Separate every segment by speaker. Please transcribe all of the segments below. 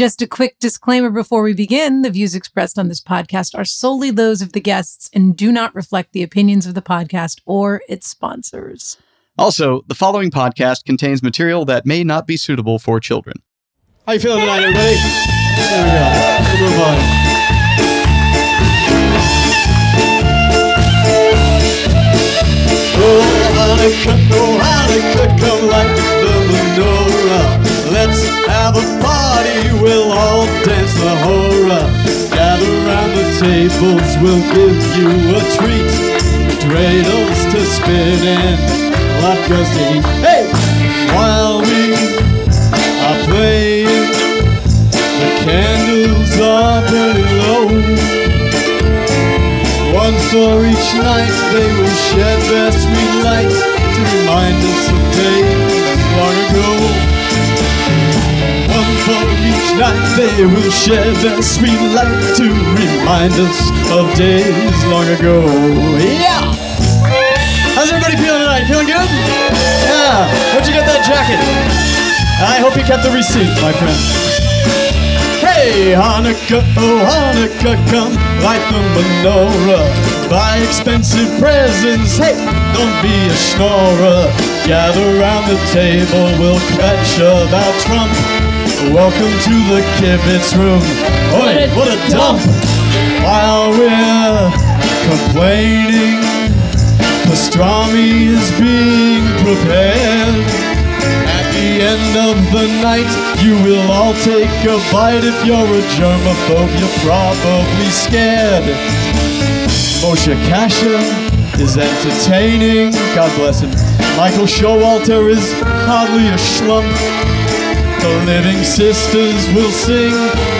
Speaker 1: Just a quick disclaimer before we begin the views expressed on this podcast are solely those of the guests and do not reflect the opinions of the podcast or its sponsors.
Speaker 2: Also, the following podcast contains material that may not be suitable for children.
Speaker 3: How you feeling tonight, everybody? There we go. We'll move on. Oh, Hanukkah, oh, Hanukkah, come light the menorah. Let's have a party, we'll all dance the hora. Gather round the tables, we'll give you a treat. Dreidels to spin and latkes to eat. Hey! While we are playing, the candles are burning low. One for each night, they will shed their sweet light to remind us of days long ago. Night, they will share their sweet light to remind us of days long ago. Yeah! How's everybody feeling tonight? Feeling good? Yeah. Where'd you get that jacket? I hope you kept the receipt, my friend. Hey, Hanukkah, oh Hanukkah, come light the menorah. Buy expensive presents, hey, don't be a schnorrer. Gather round the table, we'll catch about Trump. Welcome to the kibitz room. Oi, what a dump! While we're complaining, pastrami is being prepared. At the end of the night, you will all take a bite. If you're a germaphobe, you're probably scared. Moshe Kasher is entertaining. God bless him. Michael Showalter is hardly a schlump. The Living Sisters will sing.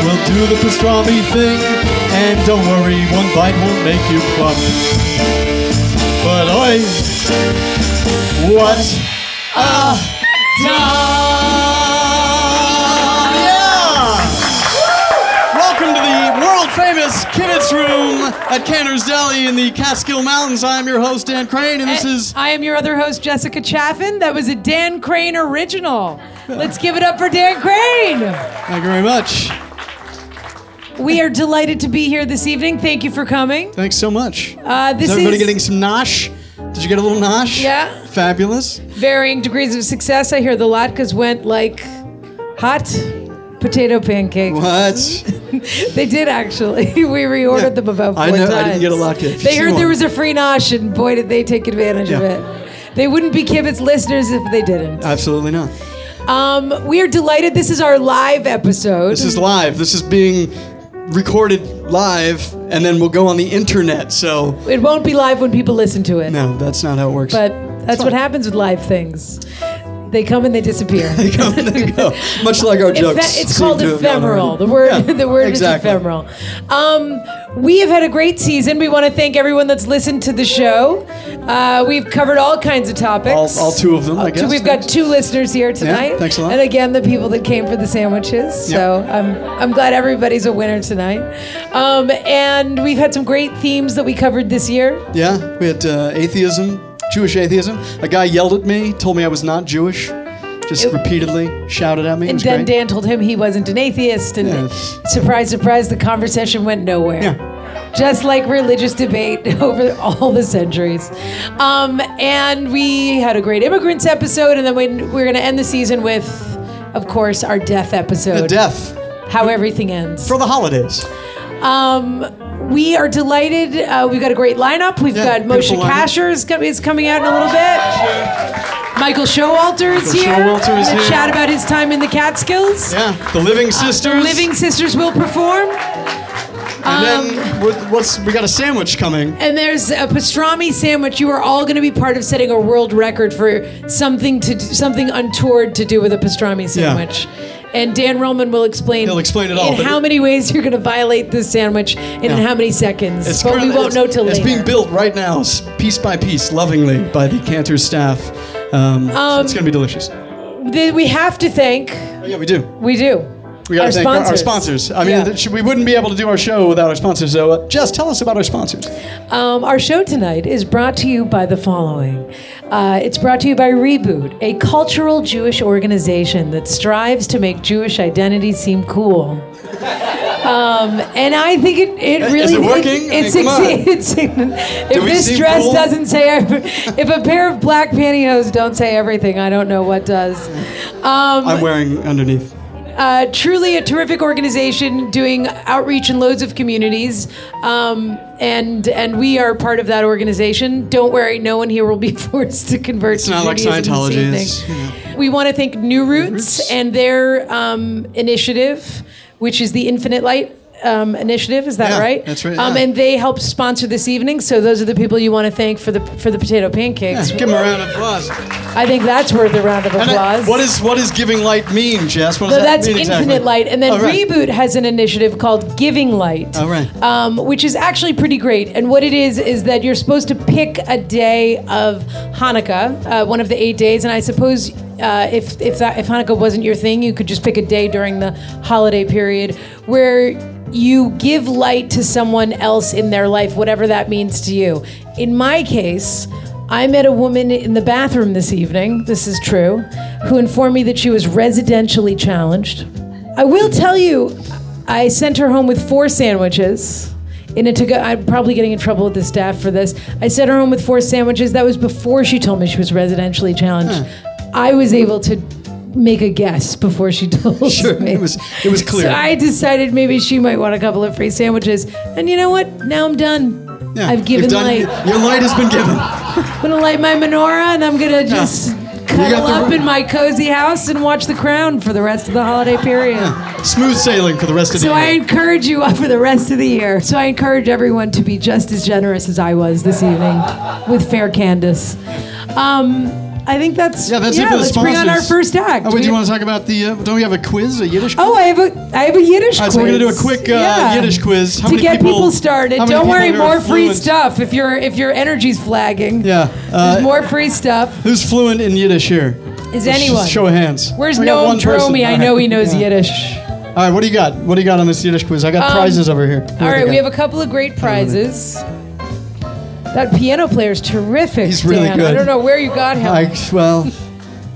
Speaker 3: We'll do the pastrami thing. And don't worry, one bite won't make you plump. But oi, what a time! Yeah! Welcome to the world famous Kibitz Room at Canter's Deli in the Catskill Mountains. I'm your host, Dan Crane, and this is.
Speaker 1: I am your other host, Jessica Chaffin. That was a Dan Crane original. Let's give it up for Dan Crane.
Speaker 3: Thank you very much.
Speaker 1: We are delighted to be here this evening. Thank you for coming.
Speaker 3: Thanks so much.
Speaker 1: Uh, this
Speaker 3: is everybody
Speaker 1: is
Speaker 3: getting some nosh? Did you get a little nosh?
Speaker 1: Yeah.
Speaker 3: Fabulous.
Speaker 1: varying degrees of success. I hear the latkes went like hot potato pancakes.
Speaker 3: What?
Speaker 1: They did actually. We reordered
Speaker 3: Yeah.
Speaker 1: them about four
Speaker 3: I know-
Speaker 1: times.
Speaker 3: I didn't get a latke.
Speaker 1: They heard there was a free nosh, and boy, did they take advantage of
Speaker 3: Yeah.
Speaker 1: it. They wouldn't be Kibitz listeners if they didn't.
Speaker 3: Absolutely not.
Speaker 1: Um, we are delighted. This is our live episode.
Speaker 3: This is live. This is being recorded live, and then we'll go on the internet. So,
Speaker 1: it won't be live when people listen to it,
Speaker 3: no, that's not how it works.
Speaker 1: but that's what happens with live things. They come and they disappear.
Speaker 3: They come and they go. Much like our jokes.
Speaker 1: it's called
Speaker 3: to have gone
Speaker 1: ephemeral. The word,
Speaker 3: Yeah,
Speaker 1: the word
Speaker 3: exactly.
Speaker 1: is ephemeral. Um, we have had a great season. We want to thank everyone that's listened to the show. Uh, we've covered all kinds of topics.
Speaker 3: All, all two of them, I
Speaker 1: Uh,
Speaker 3: guess.
Speaker 1: We've got two listeners here tonight.
Speaker 3: thanks a lot.
Speaker 1: And again, the people that came for the sandwiches. So I'm I'm glad everybody's a winner tonight. Um, and we've had some great themes that we covered this year.
Speaker 3: Yeah, we had uh, atheism, Jewish atheism. A guy yelled at me, told me I was not Jewish, just
Speaker 1: It-
Speaker 3: repeatedly shouted at me.
Speaker 1: And then
Speaker 3: great.
Speaker 1: Dan told him he wasn't an atheist, and
Speaker 3: Yes.
Speaker 1: surprise, surprise, the conversation went nowhere.
Speaker 3: Yeah.
Speaker 1: Just like religious debate over all the centuries. Um, and we had a great immigrants episode, and then we, we're going to end the season with, of course, our death episode.
Speaker 3: A death
Speaker 1: How everything ends.
Speaker 3: for the holidays.
Speaker 1: Um, we are delighted. Uh, we've got a great lineup. We've
Speaker 3: Yeah,
Speaker 1: got Moshe. Kasher is, co- is coming out in a little bit. Michael Showalter is
Speaker 3: Michael
Speaker 1: here.
Speaker 3: Showalter is here.
Speaker 1: Chat about his time in the Catskills.
Speaker 3: Yeah, the Living Sisters.
Speaker 1: The Living Sisters will perform.
Speaker 3: And then what- what's we got a sandwich coming.
Speaker 1: And there's a pastrami sandwich. You are all going to be part of setting a world record for something to something untoward to do with a pastrami sandwich. And Dan Roman will explain.
Speaker 3: He'll explain it all,
Speaker 1: In how
Speaker 3: it-
Speaker 1: many ways you're going to violate this sandwich and in how many seconds.
Speaker 3: It's
Speaker 1: but we won't know till
Speaker 3: It's
Speaker 1: later.
Speaker 3: being built right now, piece by piece, lovingly by the Canter staff. Um, so it's gonna be delicious.
Speaker 1: Th- we have to thank.
Speaker 3: Oh, yeah, we do.
Speaker 1: We do.
Speaker 3: We got
Speaker 1: Our
Speaker 3: to thank our, our
Speaker 1: sponsors.
Speaker 3: sponsors. I mean,
Speaker 1: Yeah.
Speaker 3: th- we wouldn't be able to do our show without our sponsors. So, uh, Jess, tell us about our sponsors.
Speaker 1: Um, our show tonight is brought to you by the following. Uh, it's brought to you by Reboot, a cultural Jewish organization that strives to make Jewish identity seem cool. Um, and I think it, it
Speaker 3: Is
Speaker 1: really
Speaker 3: it working?
Speaker 1: It, it
Speaker 3: Come on.
Speaker 1: succeeds. if this dress
Speaker 3: cool?
Speaker 1: doesn't say, every- if a pair of black pantyhose don't say everything, I don't know what does. Um,
Speaker 3: I'm wearing underneath.
Speaker 1: Uh, truly a terrific organization doing outreach in loads of communities. Um, and and we are part of that organization. Don't worry, no one here will be forced to convert
Speaker 3: It's
Speaker 1: to
Speaker 3: not like
Speaker 1: Judaism
Speaker 3: Scientology is, you.
Speaker 1: We want to thank New Roots,
Speaker 3: Roots.
Speaker 1: and their um, initiative, which is the Infinite Light. Um, initiative is that
Speaker 3: Yeah,
Speaker 1: right?
Speaker 3: that's right,
Speaker 1: Um,
Speaker 3: yeah.
Speaker 1: and they helped sponsor this evening, so those are the people you want to thank for the for the potato pancakes.
Speaker 3: give them a round of applause.
Speaker 1: I think that's worth a round of
Speaker 3: And
Speaker 1: applause.
Speaker 3: I- what is what does giving light mean, Jess? What does
Speaker 1: No,
Speaker 3: that
Speaker 1: that's
Speaker 3: mean
Speaker 1: Infinite
Speaker 3: exactly?
Speaker 1: Light. And then
Speaker 3: Oh, right.
Speaker 1: Reboot has an initiative called Giving Light.
Speaker 3: Oh, right.
Speaker 1: Um, which is actually pretty great. And what it is, is that you're supposed to pick a day of Hanukkah, uh, one of the eight days. And I suppose uh, if, if, that, if Hanukkah wasn't your thing, you could just pick a day during the holiday period where you give light to someone else in their life, whatever that means to you. In my case, I met a woman in the bathroom this evening, this is true, who informed me that she was residentially challenged. I will tell you, I sent her home with four sandwiches. In a to go, I'm probably getting in trouble with the staff for this. I sent her home with four sandwiches. That was before she told me she was residentially challenged. Hmm. I was able to make a guess before she told
Speaker 3: Sure,
Speaker 1: me.
Speaker 3: it was it was clear.
Speaker 1: So I decided maybe she might want a couple of free sandwiches. And you know what? Now I'm done.
Speaker 3: Yeah,
Speaker 1: I've given
Speaker 3: done-
Speaker 1: light.
Speaker 3: Your light has been given.
Speaker 1: I'm gonna light my menorah and I'm gonna just cuddle up in my cozy house and watch The Crown for the rest of the holiday period.
Speaker 3: Smooth sailing for the rest of
Speaker 1: So
Speaker 3: the year.
Speaker 1: So I encourage you for the rest of the year. So I encourage everyone to be just as generous as I was this evening with Fair Candace. Um, I think that's
Speaker 3: yeah, that's it for the
Speaker 1: let's
Speaker 3: sponsors.
Speaker 1: bring on our first act.
Speaker 3: Oh, wait, do you want to talk about the? Uh, don't we have a quiz, a Yiddish? Quiz?
Speaker 1: Oh, I have a I have a Yiddish
Speaker 3: All right,
Speaker 1: quiz.
Speaker 3: so we're gonna do a quick uh, Yiddish quiz. How
Speaker 1: to get people,
Speaker 3: people
Speaker 1: started. Don't worry, more free
Speaker 3: fluent?
Speaker 1: stuff. If your if your energy's flagging,
Speaker 3: Yeah. Uh,
Speaker 1: there's more free stuff.
Speaker 3: Who's fluent in Yiddish here?
Speaker 1: Is
Speaker 3: Just
Speaker 1: anyone?
Speaker 3: Show of hands.
Speaker 1: Where's Noam. Dromi? I know he knows
Speaker 3: Yeah.
Speaker 1: Yiddish.
Speaker 3: All right, what do you got? What do you got on this Yiddish quiz? I got prizes over here.
Speaker 1: Um, All right, we have a couple of great prizes. That piano player is terrific.
Speaker 3: He's really
Speaker 1: Dan. I don't know where you got him.
Speaker 3: I, well,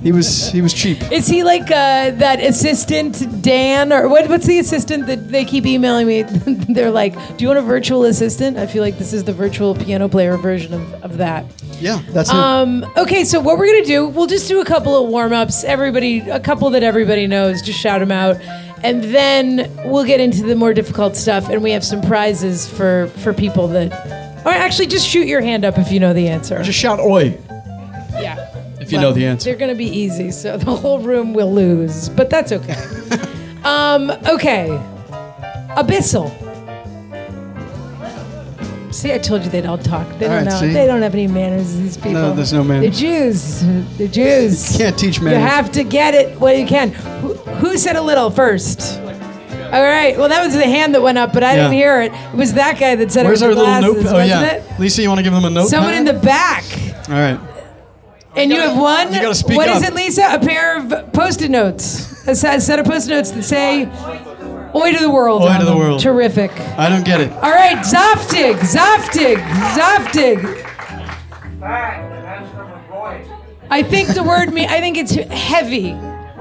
Speaker 3: he was he was cheap.
Speaker 1: Is he like uh, that assistant Dan or what, what's the assistant that they keep emailing me? They're like, "Do you want a virtual assistant?" I feel like this is the virtual piano player version of, of that.
Speaker 3: Yeah, that's it.
Speaker 1: Um, okay, so what we're gonna do, we'll just do a couple of warm ups. Everybody, a couple that everybody knows, just shout them out, and then we'll get into the more difficult stuff. And we have some prizes for for people that, or actually, just shoot your hand up if you know the answer.
Speaker 3: Just shout "oi"
Speaker 1: yeah.
Speaker 3: if you know the answer.
Speaker 1: They're gonna be easy, so the whole room will lose, but that's okay. um, okay, Abyssal. See, I told you they don't talk. They
Speaker 3: All
Speaker 1: don't
Speaker 3: right,
Speaker 1: know.
Speaker 3: see?
Speaker 1: They don't have any manners. These people.
Speaker 3: No, there's no manners.
Speaker 1: The Jews. They're Jews.
Speaker 3: Can't teach manners.
Speaker 1: You have to get it when you can. Who, who said a little first? All right. Well, that was the hand that went up, but I didn't
Speaker 3: Yeah.
Speaker 1: hear it. It was that guy that said
Speaker 3: Where's
Speaker 1: it
Speaker 3: our
Speaker 1: with
Speaker 3: little
Speaker 1: glasses,
Speaker 3: note? Oh
Speaker 1: wasn't
Speaker 3: yeah,
Speaker 1: it?
Speaker 3: Lisa, you want to give them a note?
Speaker 1: Someone in the back.
Speaker 3: All right.
Speaker 1: And you have one.
Speaker 3: you gotta speak
Speaker 1: What is
Speaker 3: up.
Speaker 1: it, Lisa? A pair of post-it notes. A set set of post-it notes that say "Oi to the world."
Speaker 3: Oi
Speaker 1: on
Speaker 3: to the
Speaker 1: them.
Speaker 3: world.
Speaker 1: Terrific.
Speaker 3: I don't get it.
Speaker 1: All right, Zoftig, Zoftig, Zoftig. I think the word me. I think it's heavy.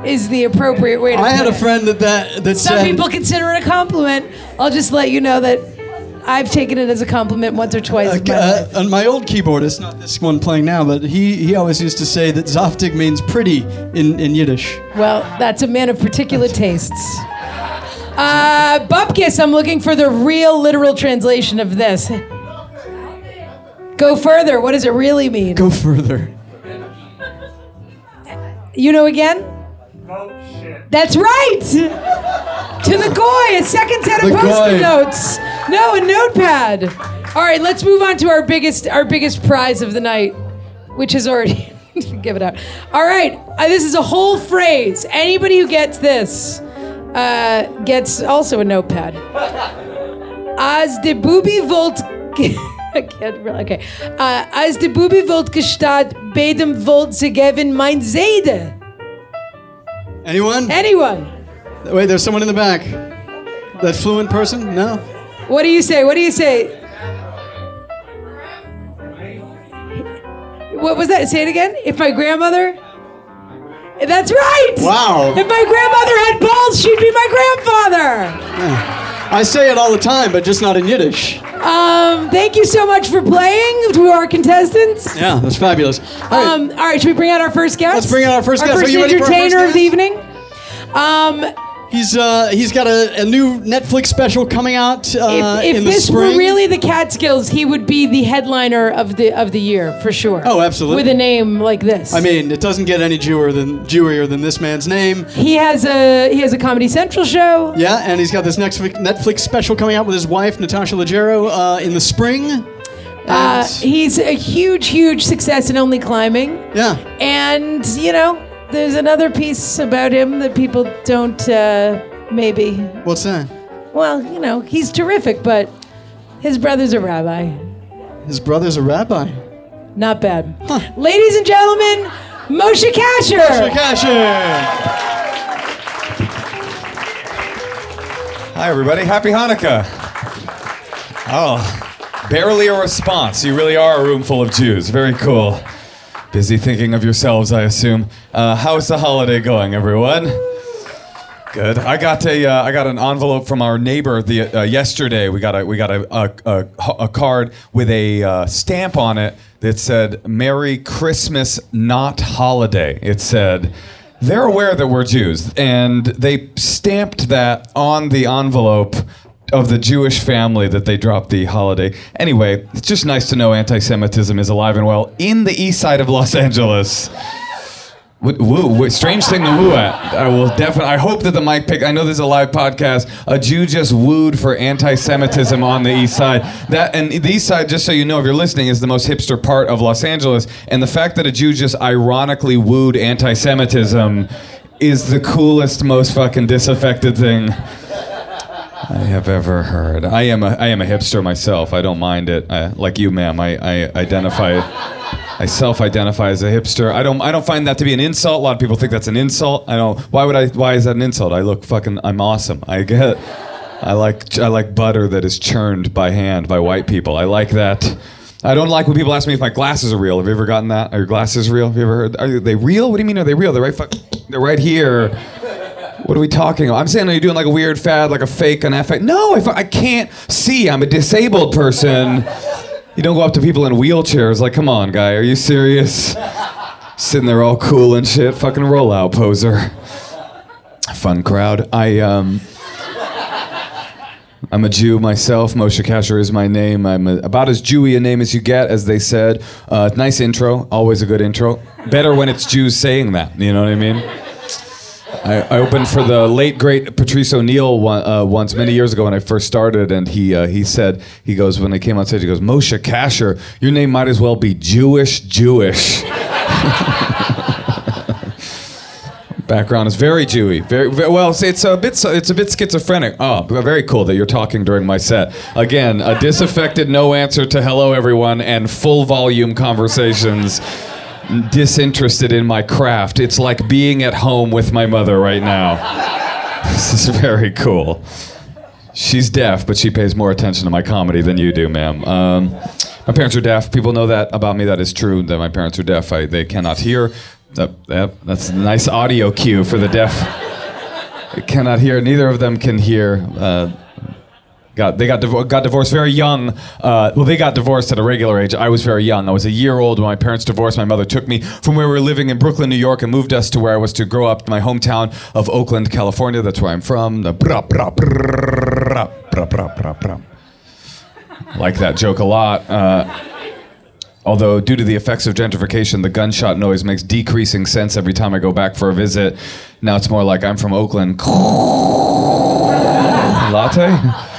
Speaker 1: Is the appropriate way to.
Speaker 3: I had a
Speaker 1: it.
Speaker 3: friend that that that
Speaker 1: Some
Speaker 3: said.
Speaker 1: people consider it a compliment. I'll just let you know that I've taken it as a compliment once or twice. my
Speaker 3: Uh, and my old keyboardist, not this one playing now, but he, he always used to say that Zoftig means pretty in, in Yiddish.
Speaker 1: Well, that's a man of particular tastes. Uh, Bupkis, I'm looking for the real literal translation of this. Go further. What does it really mean?
Speaker 3: Go further.
Speaker 1: You know again? That's right. To the goy, a second set of
Speaker 3: The
Speaker 1: post-it
Speaker 3: goy.
Speaker 1: notes. No, a notepad. All right, let's move on to our biggest our biggest prize of the night, which is already give it out. All right, uh, this is a whole phrase. Anybody who gets this uh, gets also a notepad. As de booby volt. I can't really. Okay. Uh, as de booby volt gestaat, bedem volt ze geven mein Zede.
Speaker 3: Anyone?
Speaker 1: Anyone?
Speaker 3: Wait, there's someone in the back. That fluent person? No?
Speaker 1: What do you say? What do you say? What was that? Say it again. If my grandmother. That's right.
Speaker 3: Wow.
Speaker 1: If my grandmother had balls, she'd be my grandfather.
Speaker 3: I say it all the time, but just not in Yiddish.
Speaker 1: Um, thank you so much for playing to our contestants.
Speaker 3: Yeah, that's fabulous. All right.
Speaker 1: Um, all right, should we bring out our first guest?
Speaker 3: Let's bring out our first guest. Are
Speaker 1: First
Speaker 3: you ready for our
Speaker 1: entertainer of the
Speaker 3: guest?
Speaker 1: evening. Um,
Speaker 3: he's uh, he's got a, a new Netflix special coming out uh,
Speaker 1: if if
Speaker 3: in the
Speaker 1: this
Speaker 3: spring.
Speaker 1: were really the Catskills, he would be the headliner of the of the year for sure.
Speaker 3: Oh, absolutely.
Speaker 1: With a name like this.
Speaker 3: I mean, it doesn't get any Jewer than Jewier than this man's name.
Speaker 1: he has a he has a Comedy Central show.
Speaker 3: Yeah, and he's got this next Netflix special coming out with his wife Natasha Leggero uh, in the spring.
Speaker 1: Uh,
Speaker 3: And-
Speaker 1: he's a huge, huge success in only climbing.
Speaker 3: yeah,
Speaker 1: And, you know, there's another piece about him that people don't uh, maybe.
Speaker 3: what's that?
Speaker 1: Well, you know, he's terrific, but his brother's a rabbi.
Speaker 3: His brother's a rabbi.
Speaker 1: Not bad. Huh. Ladies and gentlemen, Moshe Kasher.
Speaker 3: Moshe Kasher.
Speaker 4: Hi, everybody. Happy Hanukkah. Oh, barely a response. You really are a room full of Jews. Very cool. Busy thinking of yourselves, I assume. Uh, how's the holiday going, everyone? Good. I got a uh, I got an envelope from our neighbor the uh, yesterday. We got a we got a a, a, a card with a uh, stamp on it that said "Merry Christmas, not holiday." It said. They're aware that we're Jews, and they stamped that on the envelope of the Jewish family that they dropped the holiday. Anyway, it's just nice to know anti-Semitism is alive and well in the east side of Los Angeles. Woo, woo, strange thing to woo at. I will definitely. I hope that the mic pick. I know there's a live podcast. A Jew just wooed for anti-Semitism on the East Side. That and the East Side, just so you know, if you're listening, is the most hipster part of Los Angeles. And the fact that a Jew just ironically wooed anti-Semitism is the coolest, most fucking disaffected thing I have ever heard. I am a I am a hipster myself. I don't mind it. I, like you, ma'am. I, I identify. I self-identify as a hipster. I don't. I don't find that to be an insult. A lot of people think that's an insult. I don't. Why would I? Why is that an insult? I look fucking. I'm awesome. I get. I like. I like butter that is churned by hand by white people. I like that. I don't like when people ask me if my glasses are real. Have you ever gotten that? Are your glasses real? Have you ever heard? Are they real? What do you mean? Are they real? They're right. Fuck. They're right here. What are we talking about? I'm saying, are you doing like a weird fad, like a fake, an FX? No, I, I can't see, I'm a disabled person. You don't go up to people in wheelchairs like, come on, guy, are you serious? Sitting there all cool and shit, fucking rollout poser. Fun crowd. I um. I'm a Jew myself. Moshe Kasher is my name. I'm a, about as Jewy a name as you get, as they said. Uh, nice intro. Always a good intro. Better when it's Jews saying that. You know what I mean? I, I opened for the late great Patrice O'Neal one, uh, once many years ago when I first started, and he uh, he said he goes when I came on stage he goes Moshe Kasher, your name might as well be Jewish Jewish. Background is very Jewy, very, very well. It's, a bit it's a bit schizophrenic. Oh, very cool that you're talking during my set. Again, a disaffected no answer to hello everyone and full volume conversations disinterested in my craft. It's like being at home with my mother right now. This is very cool. She's deaf, but she pays more attention to my comedy than you do, ma'am. Um, my parents are deaf. People know that about me. That is true. That my parents are deaf. I, they cannot hear. That, that, that's a nice audio cue for the deaf. They cannot hear. Neither of them can hear. Uh, got they got divo- got divorced very young. Uh, well, they got divorced at a regular age. I was very young. I was a year old when my parents divorced. My mother took me from where we were living in Brooklyn, New York, and moved us to where I was to grow up, my hometown of Oakland, California. That's where I'm from. Like that joke a lot. Uh, Although, due to the effects of gentrification, the gunshot noise makes decreasing sense every time I go back for a visit. Now it's more like I'm from Oakland. Latte?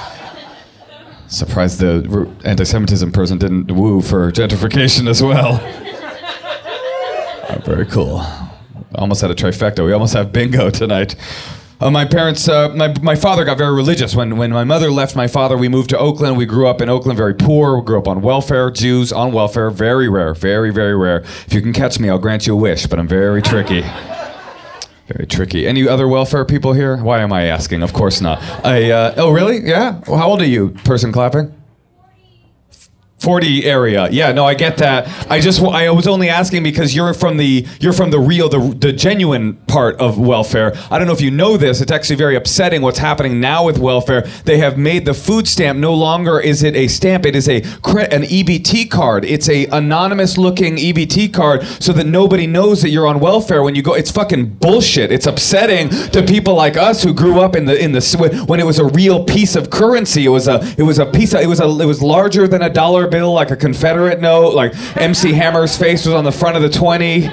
Speaker 4: Surprised the anti Semitism person didn't woo for gentrification as well. Oh, very cool. Almost had a trifecta. We almost have bingo tonight. Uh, my parents, uh, my, my father got very religious. When, when my mother left my father, we moved to Oakland. We grew up in Oakland, very poor. We grew up on welfare. Jews on welfare, very rare, very, very rare. If you can catch me, I'll grant you a wish, but I'm very tricky. Very tricky. Any other welfare people here? Why am I asking? Of course not. I, uh, oh, really? Yeah? Well, how old are you, person clapping? 40 area. Yeah, no, I get that. I just I was only asking because you're from the you're from the real the, the genuine part of welfare. I don't know if you know this. It's actually very upsetting what's happening now with welfare. They have made the food stamp no longer is it a stamp, it is a an EBT card. It's a anonymous looking EBT card so that nobody knows that you're on welfare when you go. It's fucking bullshit. It's upsetting to people like us who grew up in the in the when it was a real piece of currency. It was a it was a piece of, it was a it was larger than a dollar bill, like a Confederate note. Like MC Hammer's face was on the front of the 20.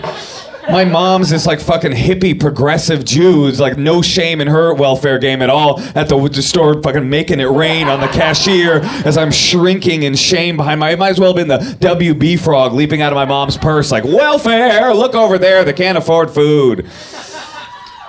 Speaker 4: My mom's this like fucking hippie progressive Jew like no shame in her welfare game at all at the, the store fucking making it rain on the cashier as I'm shrinking in shame behind my it might as well have been the WB frog leaping out of my mom's purse like welfare look over there they can't afford food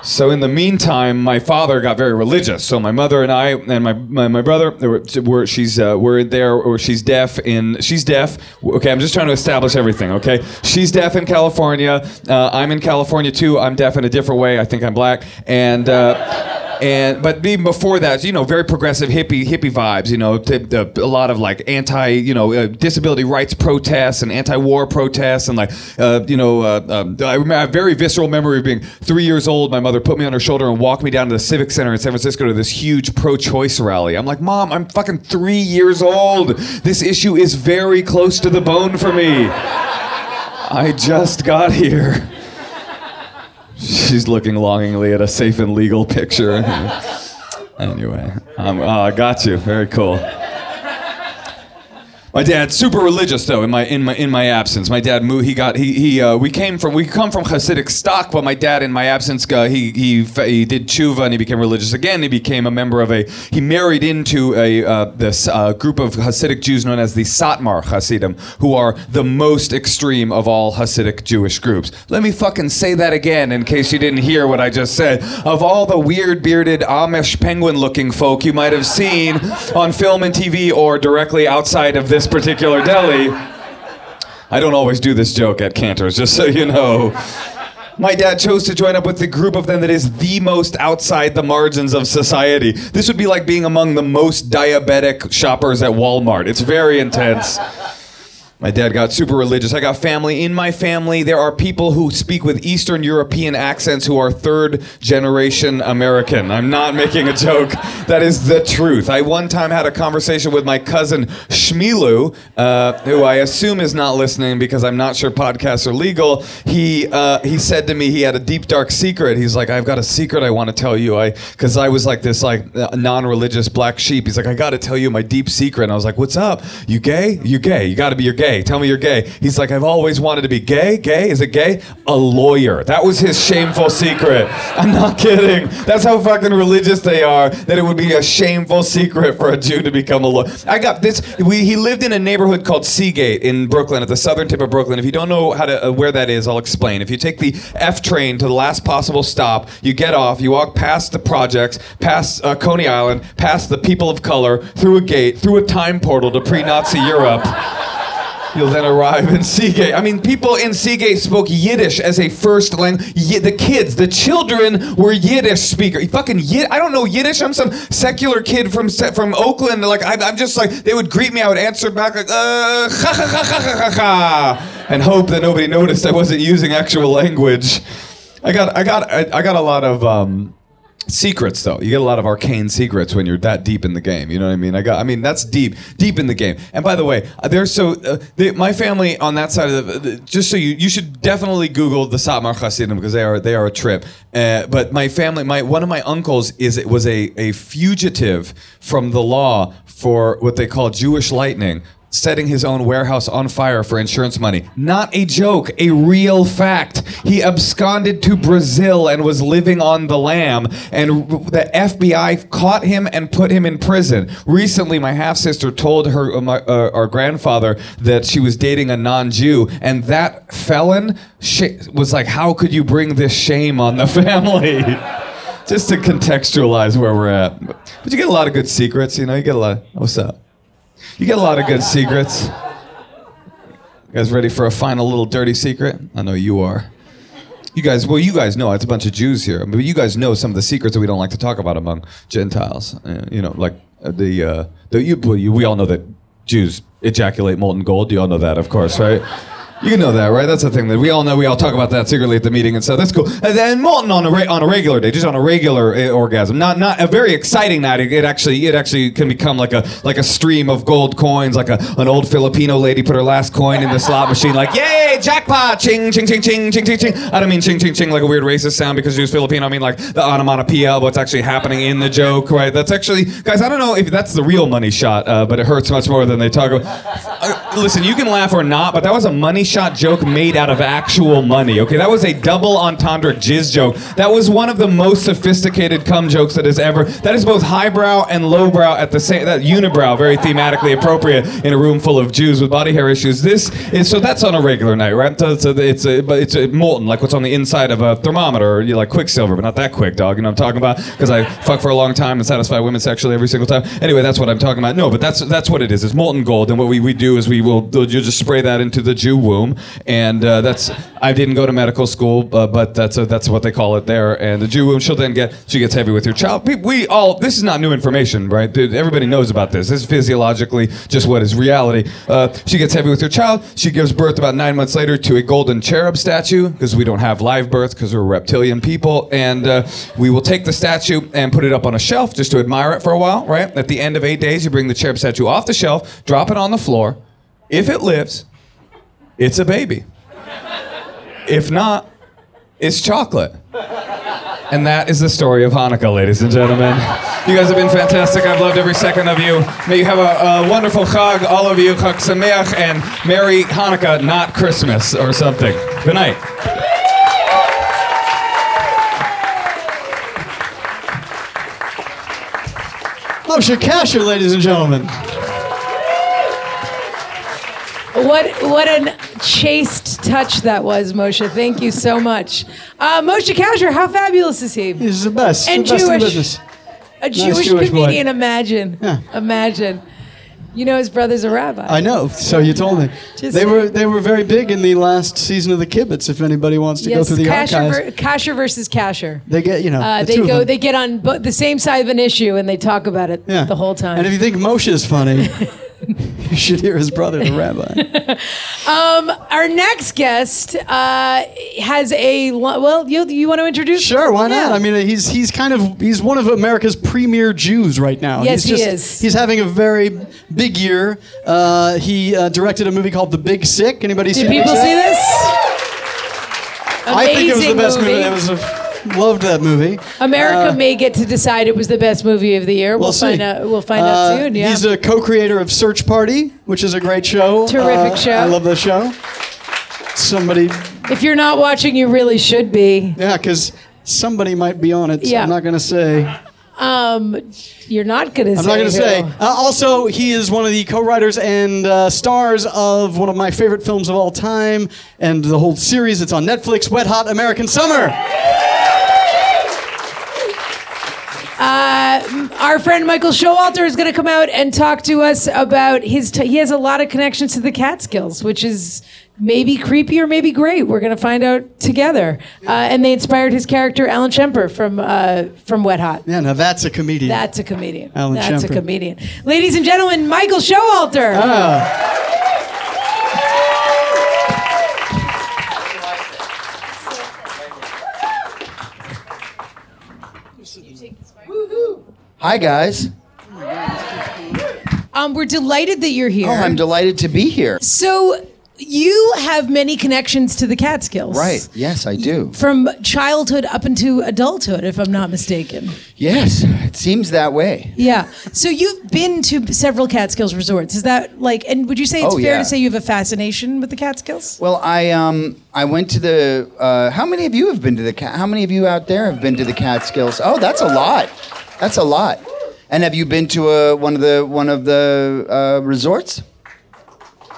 Speaker 4: so in the meantime, my father got very religious. So my mother and I and my my, my brother were, were she's uh, we're there or she's deaf in she's deaf. Okay, I'm just trying to establish everything. Okay, she's deaf in California. Uh, I'm in California too. I'm deaf in a different way. I think I'm black and. Uh, and but even before that, you know, very progressive hippie hippie vibes. You know, a lot of like anti, you know, uh, disability rights protests and anti-war protests, and like, uh, you know, uh, um, I remember a very visceral memory of being three years old. My mother put me on her shoulder and walked me down to the Civic Center in San Francisco to this huge pro-choice rally. I'm like, Mom, I'm fucking three years old. This issue is very close to the bone for me. I just got here. She's looking longingly at a safe and legal picture. anyway, um, oh, I got you. Very cool. My dad's super religious though. In my in my in my absence, my dad moved. He got he he. Uh, we came from we come from Hasidic stock, but my dad in my absence, uh, he he he did tshuva and he became religious again. He became a member of a. He married into a uh, this uh, group of Hasidic Jews known as the Satmar Hasidim, who are the most extreme of all Hasidic Jewish groups. Let me fucking say that again in case you didn't hear what I just said. Of all the weird bearded Amish penguin looking folk you might have seen on film and TV or directly outside of this particular deli. I don't always do this joke at Canter's, just so you know. My dad chose to join up with the group of them that is the most outside the margins of society. This would be like being among the most diabetic shoppers at Walmart. It's very intense. My dad got super religious. I got family in my family. There are people who speak with Eastern European accents who are third generation American. I'm not making a joke. That is the truth. I one time had a conversation with my cousin Shmilu, uh, who I assume is not listening because I'm not sure podcasts are legal. He uh, he said to me he had a deep dark secret. He's like, I've got a secret I want to tell you. I because I was like this like uh, non-religious black sheep. He's like, I got to tell you my deep secret. And I was like, What's up? You gay? You gay? You got to be you're gay. Tell me you're gay. He's like, I've always wanted to be gay. Gay? Is it gay? A lawyer. That was his shameful secret. I'm not kidding. That's how fucking religious they are. That it would be a shameful secret for a Jew to become a lawyer. I got this. We, he lived in a neighborhood called Seagate in Brooklyn, at the southern tip of Brooklyn. If you don't know how to uh, where that is, I'll explain. If you take the F train to the last possible stop, you get off, you walk past the projects, past uh, Coney Island, past the people of color, through a gate, through a time portal to pre-Nazi Europe. You'll then arrive in Seagate. I mean, people in Seagate spoke Yiddish as a first language. the kids, the children were Yiddish speakers. Fucking Yid. I don't know Yiddish. I'm some secular kid from from Oakland. Like I, I'm just like they would greet me. I would answer back like uh, ha ha ha ha ha ha ha, and hope that nobody noticed I wasn't using actual language. I got I got I, I got a lot of. Um, secrets though. You get a lot of arcane secrets when you're that deep in the game you know what i mean? I got i mean that's deep deep in the game. And by the way uh, there's so uh, they, my family on that side of the, the just so you you should definitely google the satmar hasidim because they are they are a trip. Uh, but my family my one of my uncles is it was a a fugitive from the law for what they call jewish lightning setting his own warehouse on fire for insurance money. Not a joke, a real fact. He absconded to Brazil and was living on the lam, and the FBI caught him and put him in prison. Recently, my half sister told her uh, my, uh, our grandfather that she was dating a non-Jew, and that felon sh- was like, "How could you bring this shame on the family?" Just to contextualize where we're at. But you get a lot of good secrets, you know. You get a lot. Of, what's up? You get a lot of good secrets. You guys ready for a final little dirty secret? I know you are. You guys, well, you guys know it's a bunch of Jews here, but you guys know some of the secrets that we don't like to talk about among Gentiles. Uh, you know, like uh, the uh, the you, we all know that Jews ejaculate molten gold. You all know that, of course, right? You know that, right? That's the thing that we all know. We all talk about that secretly at the meeting and stuff. That's cool. And then molten on a re- on a regular day, just on a regular uh, orgasm, not not a very exciting night. It, it actually it actually can become like a like a stream of gold coins, like a an old Filipino lady put her last coin in the slot machine, like yay jackpot, ching ching ching ching ching ching ching. I don't mean ching ching ching like a weird racist sound because she was Filipino. I mean like the onomatopoeia, of what's actually happening in the joke, right? That's actually guys. I don't know if that's the real money shot, uh, but it hurts much more than they talk about. Uh, listen, you can laugh or not, but that was a money shot joke made out of actual money. Okay, that was a double entendre jizz joke. That was one of the most sophisticated cum jokes that has ever. That is both highbrow and lowbrow at the same. That unibrow, very thematically appropriate in a room full of Jews with body hair issues. This is so that's on a regular night, right? So it's a, it's a, but it's a molten like what's on the inside of a thermometer, or you like quicksilver, but not that quick, dog. You know what I'm talking about? Because I fuck for a long time and satisfy women sexually every single time. Anyway, that's what I'm talking about. No, but that's that's what it is. It's molten gold, and what we, we do is we will you just spray that into the Jew womb, and uh, that's I didn't go to medical school, uh, but that's a, that's what they call it there. And the Jew womb, she'll then get she gets heavy with your child. We, we all this is not new information, right? Dude, Everybody knows about this. This is physiologically just what is reality. Uh, she gets heavy with her child. She gives birth about nine months later to a golden cherub statue because we don't have live birth because we're reptilian people, and uh, we will take the statue and put it up on a shelf just to admire it for a while. Right at the end of eight days, you bring the cherub statue off the shelf, drop it on the floor. If it lives, it's a baby. If not, it's chocolate. And that is the story of Hanukkah, ladies and gentlemen. You guys have been fantastic. I've loved every second of you. May you have a, a wonderful Chag, all of you. Chag Sameach and Merry Hanukkah, not Christmas or something. Good night.
Speaker 3: Moshe Kasher, ladies and gentlemen.
Speaker 1: What what a chaste touch that was, Moshe. Thank you so much. Uh, Moshe Kasher, how fabulous is he?
Speaker 3: He's the best.
Speaker 1: And
Speaker 3: the best
Speaker 1: Jewish.
Speaker 3: business.
Speaker 1: A Jewish,
Speaker 3: Jewish boy.
Speaker 1: comedian, imagine.
Speaker 3: Yeah.
Speaker 1: Imagine. You know his brother's a rabbi.
Speaker 3: I know. So you told me.
Speaker 1: Just-
Speaker 3: they were they were very big in the last season of the Kibitz. If anybody wants to go through the
Speaker 1: Kasher,
Speaker 3: archives,
Speaker 1: ver- Kasher versus Kasher.
Speaker 3: they get you know.
Speaker 1: Uh,
Speaker 3: the
Speaker 1: they go. They get on bo- the same side of an issue and they talk about it
Speaker 3: yeah.
Speaker 1: the whole time.
Speaker 3: And if you think Moshe is funny, you should hear his brother, the rabbi.
Speaker 1: Our next guest uh, has a well. You you want to introduce?
Speaker 3: Sure, why not? I mean, he's he's kind of he's one of America's premier Jews right now.
Speaker 1: Yes,
Speaker 3: he's
Speaker 1: he is.
Speaker 3: He's having a very big year. Uh, he uh, directed a movie called The Big Sick. Anybody see
Speaker 1: Do people see this?
Speaker 3: I think it was the best movie.
Speaker 1: movie.
Speaker 3: It was a, loved that movie.
Speaker 1: America
Speaker 3: Uh,
Speaker 1: may get to decide it was the best movie of the year. We'll,
Speaker 3: We'll see.
Speaker 1: find out. We'll find
Speaker 3: Uh,
Speaker 1: out soon. Yeah.
Speaker 3: He's a co-creator of Search Party, which is a great show.
Speaker 1: Terrific
Speaker 3: Uh,
Speaker 1: show.
Speaker 3: I love that show. Somebody,
Speaker 1: if you're not watching, you really should be.
Speaker 3: yeah, because somebody might be on it. So
Speaker 1: Yeah.
Speaker 3: I'm not going to say.
Speaker 1: Um, you're not gonna. Say.
Speaker 3: I'm not going to say. Uh, also, he is one of the co-writers and uh, stars of one of my favorite films of all time, and the whole series. It's on Netflix. Wet Hot American Summer.
Speaker 1: Our friend Michael Showalter is going to come out and talk to us about his. T- he has a lot of connections to the Catskills, which is maybe creepy or maybe great. We're going to find out together. Uh, and they inspired his character Alan Shemper from uh, from Wet Hot.
Speaker 3: Yeah, now that's a comedian.
Speaker 1: That's a comedian.
Speaker 3: Alan
Speaker 1: That's a comedian. Ladies and gentlemen, Michael Showalter.
Speaker 3: Ah.
Speaker 5: Hi, guys.
Speaker 1: Um, we're delighted that you're here.
Speaker 5: Oh, I'm delighted to be here.
Speaker 1: so you have many connections to the Catskills.
Speaker 5: Right. Yes, I do.
Speaker 1: From childhood up into adulthood, if I'm not mistaken.
Speaker 5: Yes, it seems that way.
Speaker 1: Yeah. So you've been to several Catskills resorts. Is that like, and would you say it's
Speaker 5: Oh,
Speaker 1: fair
Speaker 5: yeah.
Speaker 1: to say you have a fascination with the Catskills?
Speaker 5: Well, I um I went to the. Uh, how many of you have been to the? How many of you out there have been to the Catskills? Oh, that's a lot. That's a lot. And have you been to a, one of the one of the uh, resorts?